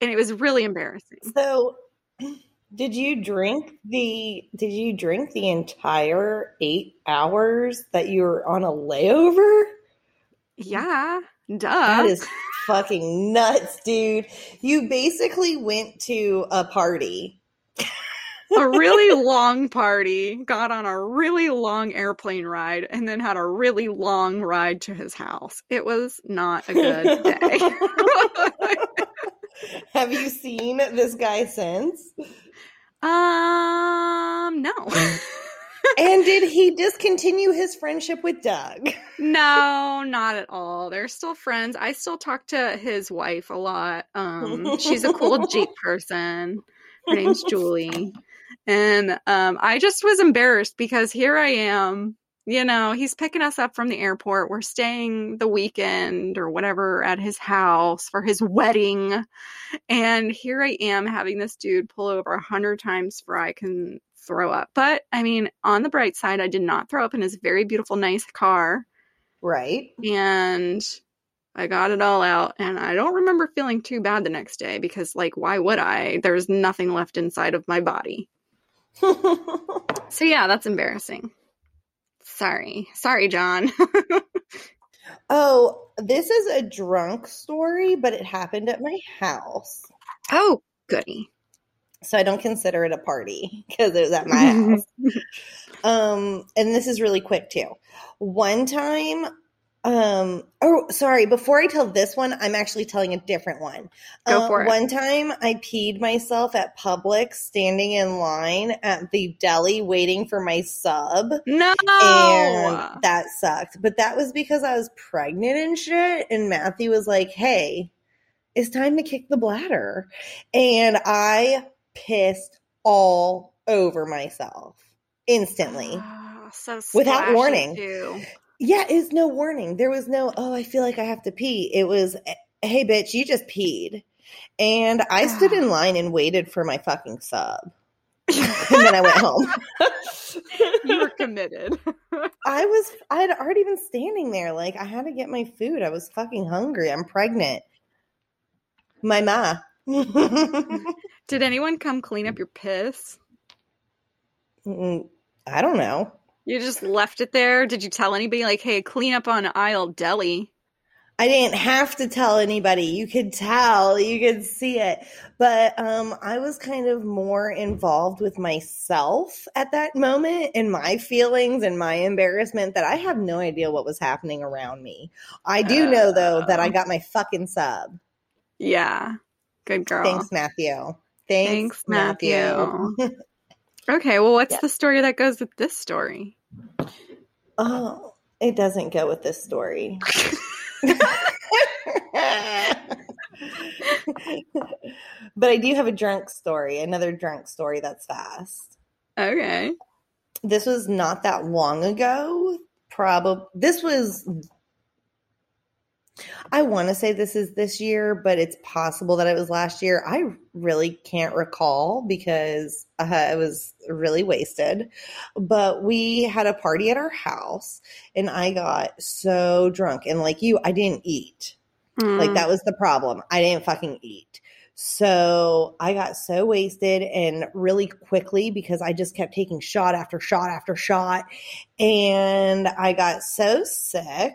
And it was really embarrassing. so did you drink the did you drink the entire eight hours that you were on a layover? Yeah, duh. That is fucking nuts, dude. You basically went to a party. A really long party, got on a really long airplane ride, and then had a really long ride to his house. It was not a good day. Have you seen this guy since? um, no. And did he discontinue his friendship with Doug? no, not at all. They're still friends. I still talk to his wife a lot. Um, she's a cool Jeep person. Her name's Julie. And um, I just was embarrassed because here I am, you know, he's picking us up from the airport. We're staying the weekend or whatever at his house for his wedding. And here I am having this dude pull over a hundred times for I can throw up. But I mean, on the bright side, I did not throw up in his very beautiful, nice car. Right. And I got it all out. And I don't remember feeling too bad the next day because, like, why would I? There's nothing left inside of my body. So, yeah, that's embarrassing. Sorry. Sorry, John. oh, this is a drunk story, but it happened at my house. oh, goody. So I don't consider it a party because it was at my house. Um, and this is really quick too. One time, um, oh, sorry, before I tell this one, I'm actually telling a different one. Go Uh, for it. One time I peed myself at Publix standing in line at the deli waiting for my sub. No. And that sucked. But that was because I was pregnant and shit. And Matthew was like, hey, it's time to kick the bladder. And I pissed all over myself instantly Oh, so Without warning. too. Yeah it's no warning. There was no oh i feel like i have to pee. It was eh, hey bitch you just peed. And i stood ah. in line and waited for my fucking sub. And then i went home. You were committed. i was i had already been standing there like i had to get my food. I was fucking hungry. I'm pregnant. My ma. Did anyone come clean up your piss? I don't know You just left it there? Did you tell anybody, like, hey, clean up on aisle deli? I didn't have to tell anybody. You could tell, you could see it. But um, I was kind of more involved with myself at that moment and my feelings and my embarrassment that I have no idea what was happening around me. I do know, though, that I Oh. got my fucking sub. Yeah. Good girl. Thanks, Matthew. Thanks, Thanks, Matthew. Okay, well, what's Yeah. the story that goes with this story? oh, it doesn't go with this story. but I do have a drunk story, another drunk story that's fast. Okay. This was not that long ago. Probably this was I want to say this is this year, but it's possible that it was last year. I really can't recall because uh, I was really wasted. But we had a party at our house and I got so drunk. And like you, I didn't eat. Like Mm. that was the problem. I didn't fucking eat. So I got so wasted and really quickly because I just kept taking shot after shot after shot. And I got so sick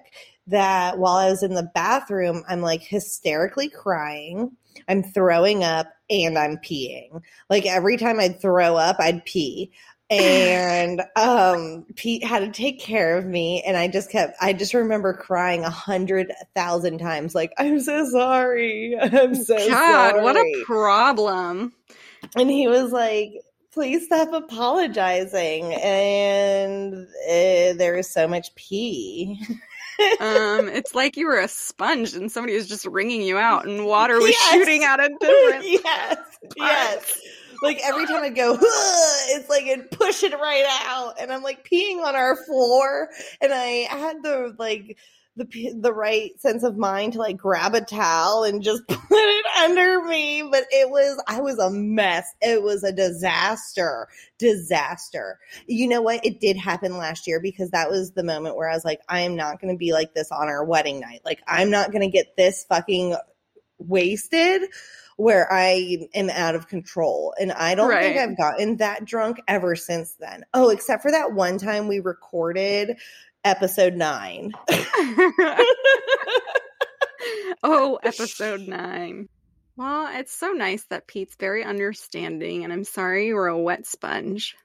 that while I was in the bathroom, I'm like hysterically crying. I'm throwing up and I'm peeing. Like every time I'd throw up, I'd pee. And um Pete had to take care of me and I just kept I just remember crying a hundred thousand times, like, I'm so sorry. I'm so God, sorry. what a problem. and he was like, please stop apologizing. And uh, there was so much pee. Um, it's like you were a sponge and somebody was just wringing you out and water was Yes. shooting out of different yes, yes. Like every time I'd go, it's like it'd push it right out, and I'm like peeing on our floor, and I had the like the the right sense of mind to like grab a towel and just put it under me, but it was I was a mess. It was a disaster, disaster. You know what? It did happen last year because that was the moment where I was like, I am not going to be like this on our wedding night. Like I'm not going to get this fucking wasted where I am out of control. And I don't think I've gotten that drunk ever since then. Oh, except for that one time we recorded episode nine. oh, episode nine. Well, it's so nice that Pete's very understanding, and I'm sorry you were a wet sponge.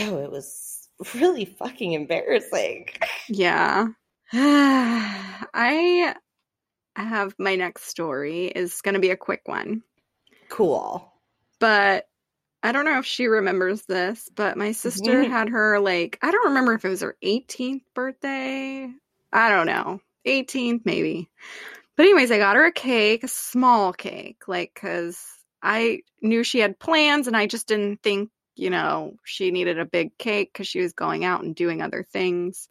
Oh, it was really fucking embarrassing. Yeah. I have my next story is going to be a quick one, Cool. but I don't know if she remembers this, but my sister had her like I don't remember if it was her 18th birthday. I don't know. 18th maybe. But anyways, I got her a cake, a small cake, like cuz I knew she had plans and I just didn't think, you know, she needed a big cake cuz she was going out and doing other things.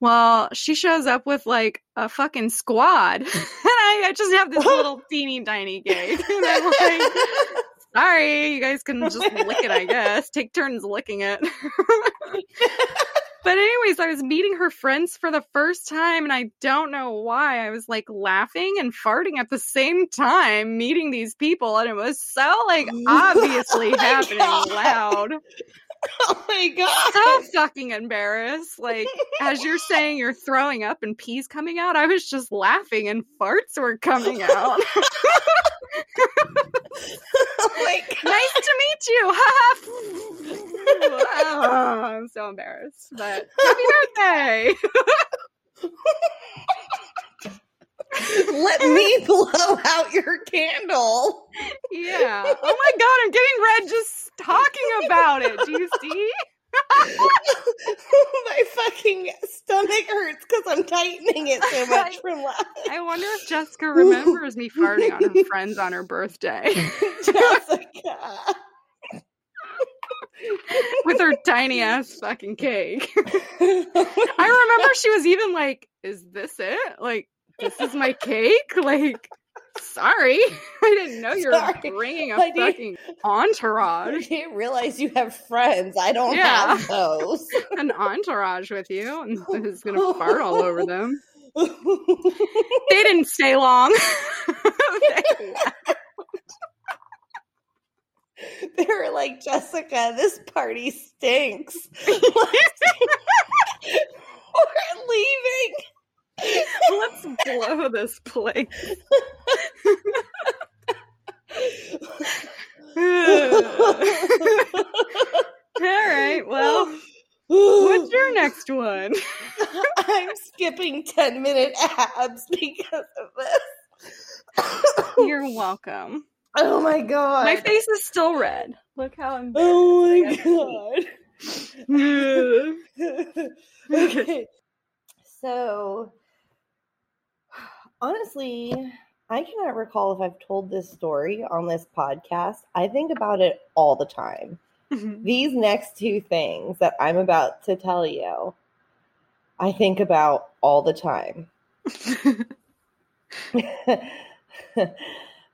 Well, she shows up with like a fucking squad. and I, I just have this little teeny tiny cake. And I'm like, sorry, you guys can just lick it, I guess. Take turns licking it. but anyways, I was meeting her friends for the first time and I don't know why. I was like laughing and farting at the same time meeting these people and it was so like obviously Oh happening God. loud. oh my god. So fucking embarrassed. Like as you're saying you're throwing up and pee's coming out, I was just laughing and farts were coming out. god. nice to meet you. oh, I'm so embarrassed. But happy birthday. Let me blow out your candle. yeah. Oh my god, I'm getting red just talking about it. Do you see? my fucking stomach hurts because I'm tightening it so much from laughing. I wonder if Jessica remembers me farting on her friends on her birthday. Jessica. with her tiny ass fucking cake. I remember she was even like, "Is this it? Like, this is my cake? Like, sorry, I didn't know you were bringing a you- fucking entourage, I didn't realize you have friends. I don't Yeah. have those. an entourage with you, and who's gonna fart all over them." They didn't stay long. They they were like, Jessica, this party stinks. We're leaving. Let's blow this place. All right. Well, what's your next one? I'm skipping 10 minute abs because of this. You're welcome. oh my god. My face is still red. Look how I'm. Oh my god. god. okay. So, honestly, I cannot recall if I've told this story on this podcast. I think about it all the time. Mm-hmm. These next two things that I'm about to tell you, I think about all the time.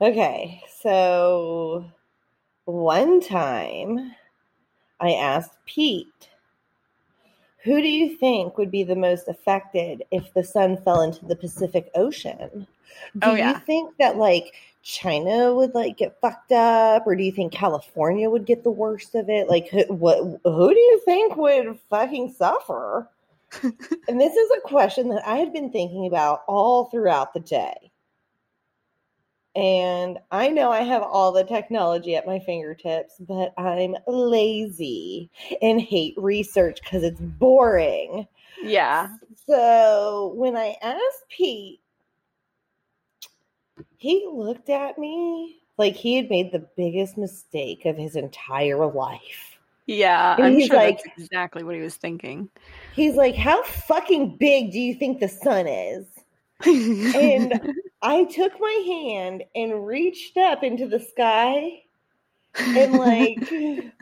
okay, so one time I asked Pete, who do you think would be the most affected if the sun fell into the Pacific Ocean? Do Oh, yeah. you think that like China would like get fucked up, or do you think California would get the worst of it? Like, who, what? Who do you think would fucking suffer? and this is a question that I had been thinking about all throughout the day. And I know I have all the technology at my fingertips, but I'm lazy and hate research because it's boring. yeah. So when I asked Pete, he looked at me like he had made the biggest mistake of his entire life. Yeah. And I'm he's sure like- that's exactly what he was thinking. He's like, How fucking big do you think the sun is? And I took my hand and reached up into the sky and like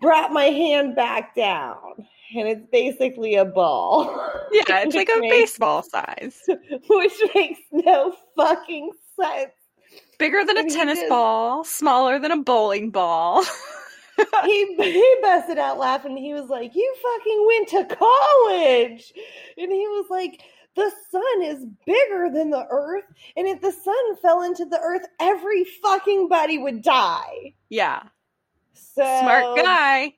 brought my hand back down. And it's basically a ball. yeah, it's like a makes- baseball size, Which makes no fucking sense. bigger than a And he tennis just- ball, smaller than a bowling ball. he he busted out laughing. He was like, "You fucking went to college," and he was like, "The sun is bigger than the Earth, and if the sun fell into the Earth, every fucking body would die." yeah, So smart guy.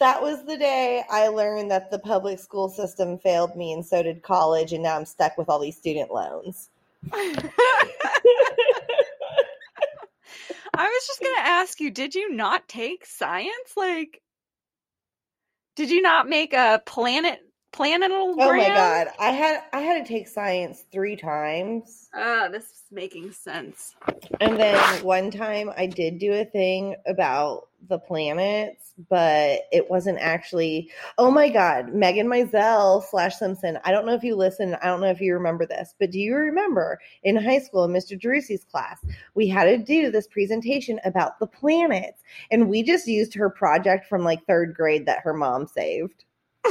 That was the day I learned that the public school system failed me, and so did college, and now I'm stuck with all these student loans. I was just gonna ask you, did you not take science? Like, did you not make a planet planetable? Oh my god, I had I had to take science three times. Ah, this is making sense. And then one time I did do a thing about the planets, but it wasn't actually. Oh my God, Megan Mizell slash Simpson. I don't know if you listen. I don't know if you remember this, but do you remember in high school in Mr. Drusi's class, we had to do this presentation about the planets, and we just used her project from like third grade that her mom saved.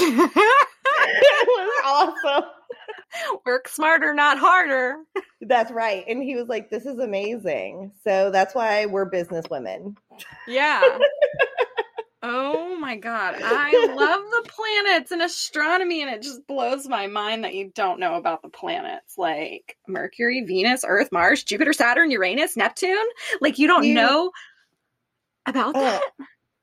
it was awesome. Work smarter, not harder. That's right. And he was like, "This is amazing." So that's why we're business women. Yeah. oh my god. I love the planets and astronomy and it just blows my mind that you don't know about the planets like Mercury, Venus, Earth, Mars, Jupiter, Saturn, Uranus, Neptune. Like you don't You- know about Uh, that?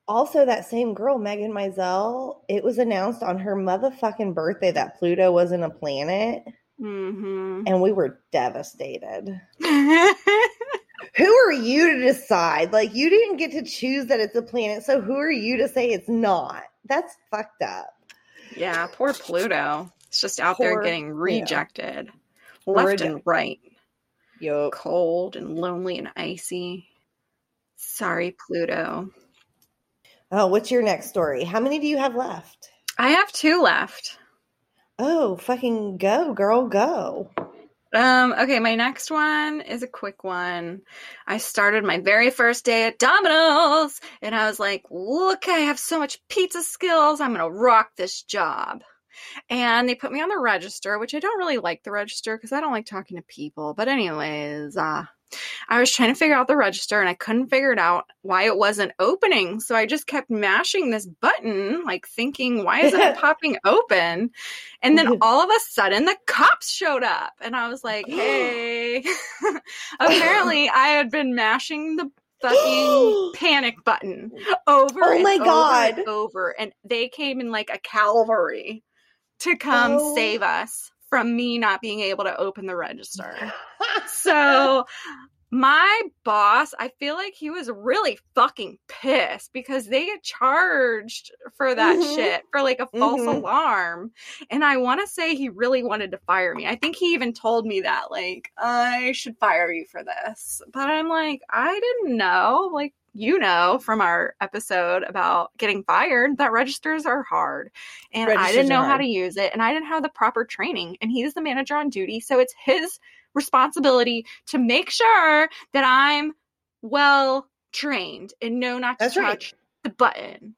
Also, that same girl, Megan Mizell, it was announced on her motherfucking birthday that Pluto wasn't a planet, Mhm. and we were devastated. Who are you to decide? Like, you didn't get to choose that it's a planet, so who are you to say it's not? That's fucked up. yeah, poor Pluto. It's just out there Poor getting Pluto. rejected. Left and right. Yo, Cold and lonely and icy. Sorry, Pluto. Oh, what's your next story? How many do you have left? I have two left. Oh, fucking go, girl, go. Um, okay, my next one is a quick one. I started my very first day at Domino's and I was like, look, I have so much pizza skills. I'm going to rock this job. And they put me on the register, which I don't really like the register because I don't like talking to people. But, anyways, uh, I was trying to figure out the register and I couldn't figure it out why it wasn't opening. So I just kept mashing this button, like thinking, why isn't it popping open? And then all of a sudden the cops showed up and I was like, hey. Apparently I had been mashing the fucking panic button over Oh my and God. over and over. And they came in like a cavalry to come Oh. save us from me not being able to open the register. So my boss, I feel like he was really fucking pissed because they get charged for that Mhm. shit for like a false Mhm. alarm. And I want to say he really wanted to fire me. I think he even told me that, like, I should fire you for this. But I'm like, I didn't know. Like, you know from our episode about getting fired that registers are hard. And I didn't know how to use it. And I didn't have the proper training. And he's the manager on duty. So it's his responsibility to make sure that I'm well trained and know not to That's right. touch the button.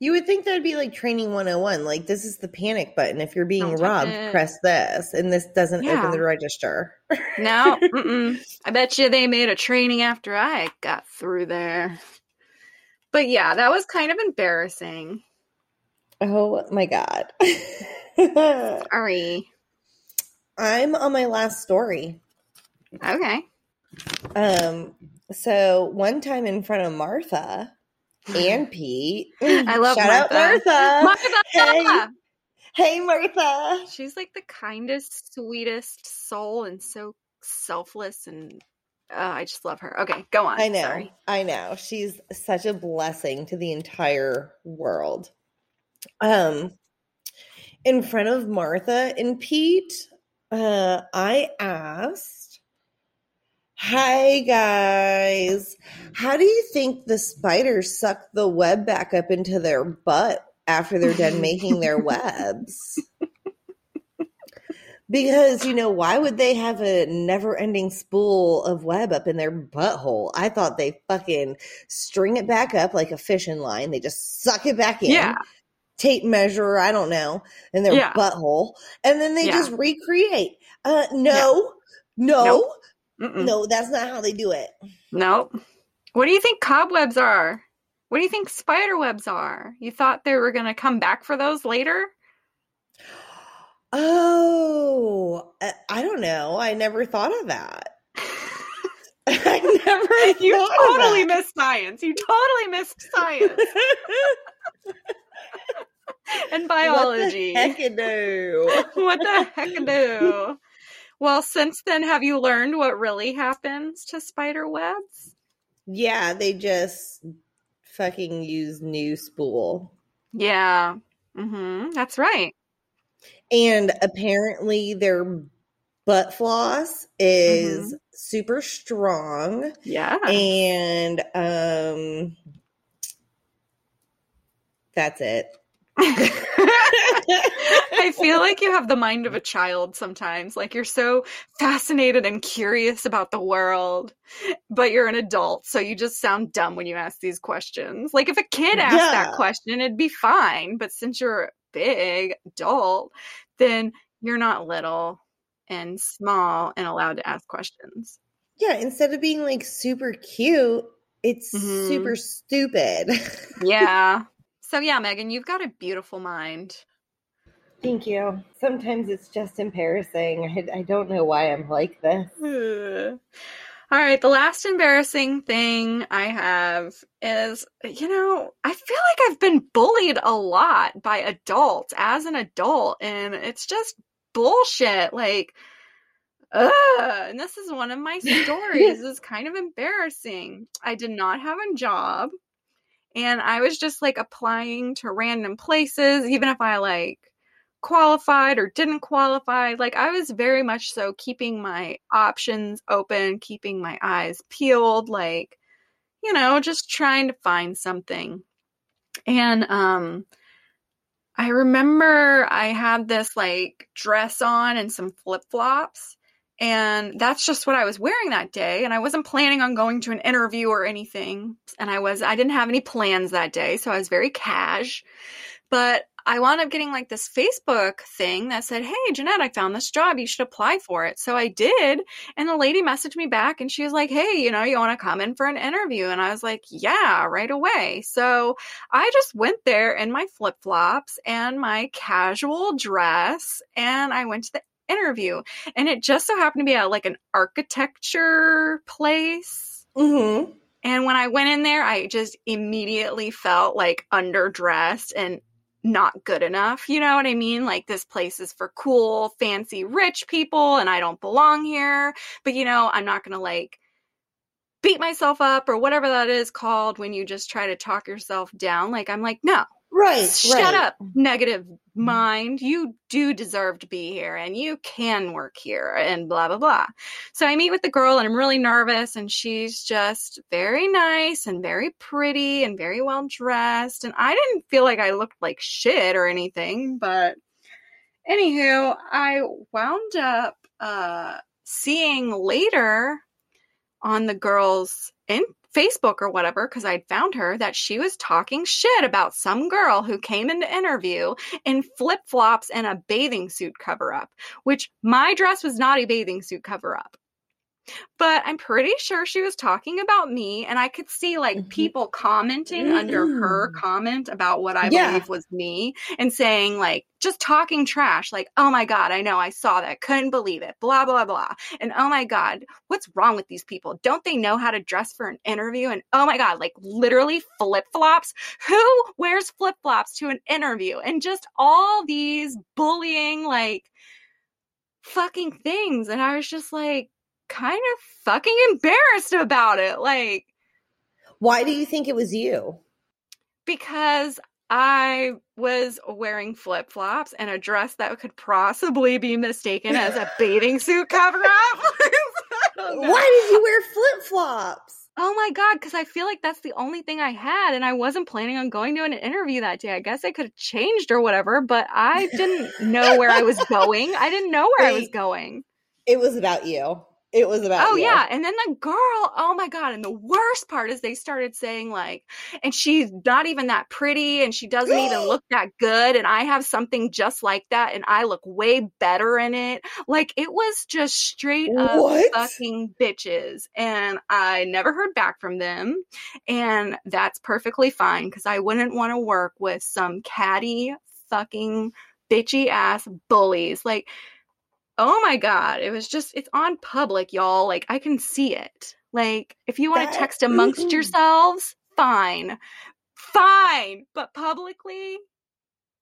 You would think that'd be like training 101. Like, this is the panic button. If you're being Don't robbed, press this. And this doesn't Yeah. open the register. No, mm-mm. I bet you they made a training after I got through there. But yeah, that was kind of embarrassing. Oh my God. Sorry. I'm on my last story. Okay. Um, so one time in front of Martha and Pete. I love Shout out Martha. Martha. Martha! Hey, hey Martha. She's like the kindest, sweetest soul and so selfless and uh, I just love her. Okay, go on. I know. Sorry. I know. She's such a blessing to the entire world. Um in front of Martha and Pete, uh I asked, "Hi guys. How do you think the spiders suck the web back up into their butt after they're done making their webs?" Because, you know, why would they have a never ending spool of web up in their butthole? I thought they fucking string it back up like a fishing line. They just suck it back in, Yeah. tape measure, I don't know, in their Yeah. butthole, and then they Yeah. just recreate. Uh, no, no, Nope. Mm-mm. no, that's not how they do it. Nope. What do you think cobwebs are? What do you think spider webs are? You thought they were going to come back for those later? Oh, I don't know. I never thought of that. I never you totally missed science. You totally missed science and biology. What the heck no. what the heck do? Well, since then, have you learned what really happens to spider webs? Yeah, they just fucking use new spool. Yeah. Mm-hmm. That's right. And apparently their butt floss is Mm-hmm. super strong Yeah. and um that's it. I feel like you have the mind of a child sometimes. Like you're so fascinated and curious about the world, but you're an adult, so you just sound dumb when you ask these questions. Like if a kid asked Yeah. that question, it'd be fine. But since you're a big adult, then you're not little and small and allowed to ask questions. Yeah, instead of being like super cute, it's Mhm. super stupid. Yeah. so yeah, Megan, you've got a beautiful mind. Thank you. Sometimes it's just embarrassing. I, I don't know why I'm like this. All right, the last embarrassing thing I have is, you know, I feel like I've been bullied a lot by adults as an adult, and it's just bullshit. Like, ugh. And this is one of my stories. is kind of embarrassing. I did not have a job, and I was just like applying to random places, even if I like qualified or didn't qualify. Like I was very much so keeping my options open, keeping my eyes peeled, like, you know, just trying to find something. And um I remember I had this like dress on and some flip-flops And that's just what I was wearing that day. And I wasn't planning on going to an interview or anything. And I was, I didn't have any plans that day. So I was very cash. But I wound up getting like this Facebook thing that said, Hey, Jeanette, I found this job. You should apply for it. So I did. And the lady messaged me back and she was like, Hey, you know, you want to come in for an interview? And I was like, Yeah, right away. So I just went there in my flip flops and my casual dress and I went to the interview. And it just so happened to be at like an architecture place. Mm-hmm. And when I went in there, I just immediately felt like underdressed and not good enough. You know what I mean? Like this place is for cool, fancy, rich people and I don't belong here. But you know, I'm not going to like beat myself up or whatever that is called when you just try to talk yourself down. Like I'm like, no, Right. Shut right. up, negative mind. You do deserve to be here and you can work here and blah, blah, blah. So I meet with the girl and I'm really nervous and she's just very nice and very pretty and very well dressed. And I didn't feel like I looked like shit or anything, but anywho, I wound up uh, seeing later on the girl's in Facebook or whatever, because I'd found her, that she was talking shit about some girl who came in to interview in flip flops and a bathing suit cover up, which my dress was not a bathing suit cover up. But I'm pretty sure she was talking about me, and I could see like Mhm. people commenting under her Mm. comment about what I Yeah. believe was me and saying, like, just talking trash, like, oh my God, I know, I saw that, couldn't believe it, blah, blah, blah. And oh my God, what's wrong with these people? Don't they know how to dress for an interview? And oh my God, like literally flip flops. Who wears flip flops to an interview? And just all these bullying, like, fucking things. And I was just like, kind of fucking embarrassed about it. Like, Why do you think it was you? because I was wearing flip flops and a dress that could possibly be mistaken as a bathing suit cover up. Why did you wear flip flops? Oh my god, because I feel like that's the only thing I had, and I wasn't planning on going to an interview that day. I guess I could have changed or whatever, but I didn't know where I was going. I didn't know where I was going. It was about you. It was about Oh you. yeah, and then the girl, oh my god, and the worst part is they started saying like, and she's not even that pretty, and she doesn't even look that good, and I have something just like that, and I look way better in it. Like it was just straight up What? fucking bitches, and I never heard back from them, and that's perfectly fine because I wouldn't want to work with some catty fucking bitchy ass bullies like oh my god it was just it's on public y'all like i can see it like if you want to text amongst yourselves fine fine but publicly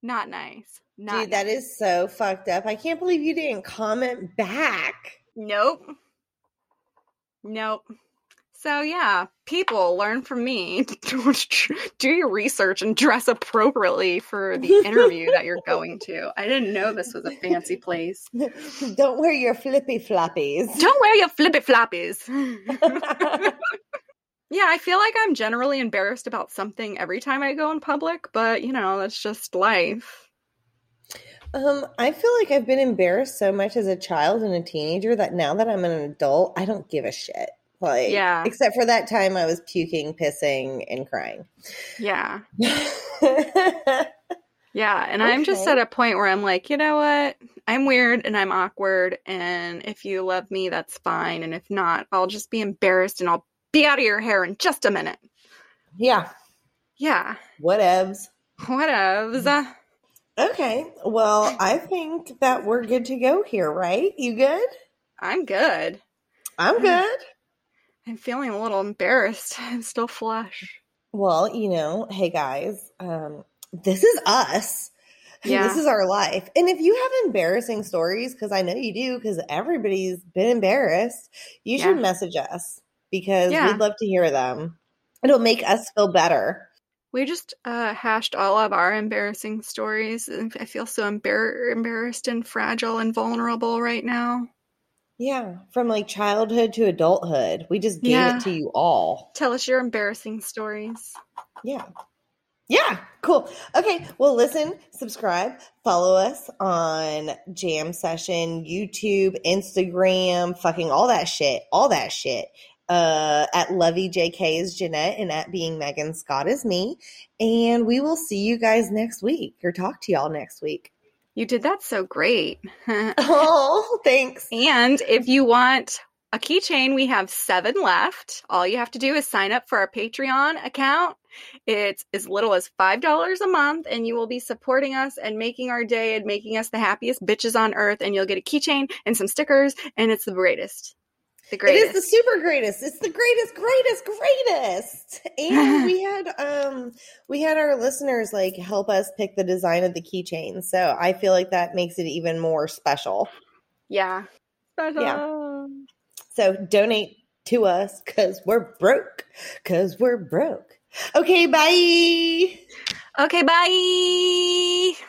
not nice not Dude, that nice. is so fucked up. I can't believe you didn't comment back. nope nope so yeah people learn from me do your research and dress appropriately for the interview that you're going to i didn't know this was a fancy place Don't wear your flippy floppies. Don't wear your flippy floppies. yeah, I feel like I'm generally embarrassed about something every time I go in public, but you know, that's just life. Um, I feel like I've been embarrassed so much as a child and a teenager that now that I'm an adult, I don't give a shit. Like, Yeah. except for that time I was puking, pissing, and crying. Yeah. Yeah. And I'm just at a point where I'm like, you know what? I'm weird and I'm awkward. And if you love me, that's fine. And if not, I'll just be embarrassed and I'll be out of your hair in just a minute. yeah, Yeah. whatevs. Whatevs. Mm. Okay, well, I think that we're good to go here, right? You good? I'm good. I'm good. I'm feeling a little embarrassed. I'm still flush. Well, you know, hey guys, um, this is us. Yeah. This is our life. And if you have embarrassing stories, because I know you do, because everybody's been embarrassed, you should message us because Yeah. we'd love to hear them. It'll make us feel better. We just uh, hashed all of our embarrassing stories. and I feel so embar- embarrassed and fragile and vulnerable right now. Yeah, from like childhood to adulthood. We just gave Yeah. it to you all. Tell us your embarrassing stories. Yeah. Yeah, cool. Okay, well, listen, subscribe, follow us on Jam Session, YouTube, Instagram, fucking all that shit, all that shit. Uh, at Lovey JK is Jeanette, and at Being Megan Scott is me. And we will see you guys next week or talk to y'all next week. You did that so great. oh, thanks. And if you want a keychain, we have seven left. All you have to do is sign up for our Patreon account. It's as little as $5 a month, and you will be supporting us and making our day and making us the happiest bitches on earth. And you'll get a keychain and some stickers, and it's the greatest. The greatest. It is the super greatest. It's the greatest, greatest, greatest. And we had um we had our listeners like help us pick the design of the keychain. So I feel like that makes it even more special. Yeah. Special. Yeah. So donate to us because we're broke. Because we're broke. Okay, bye. Okay, bye.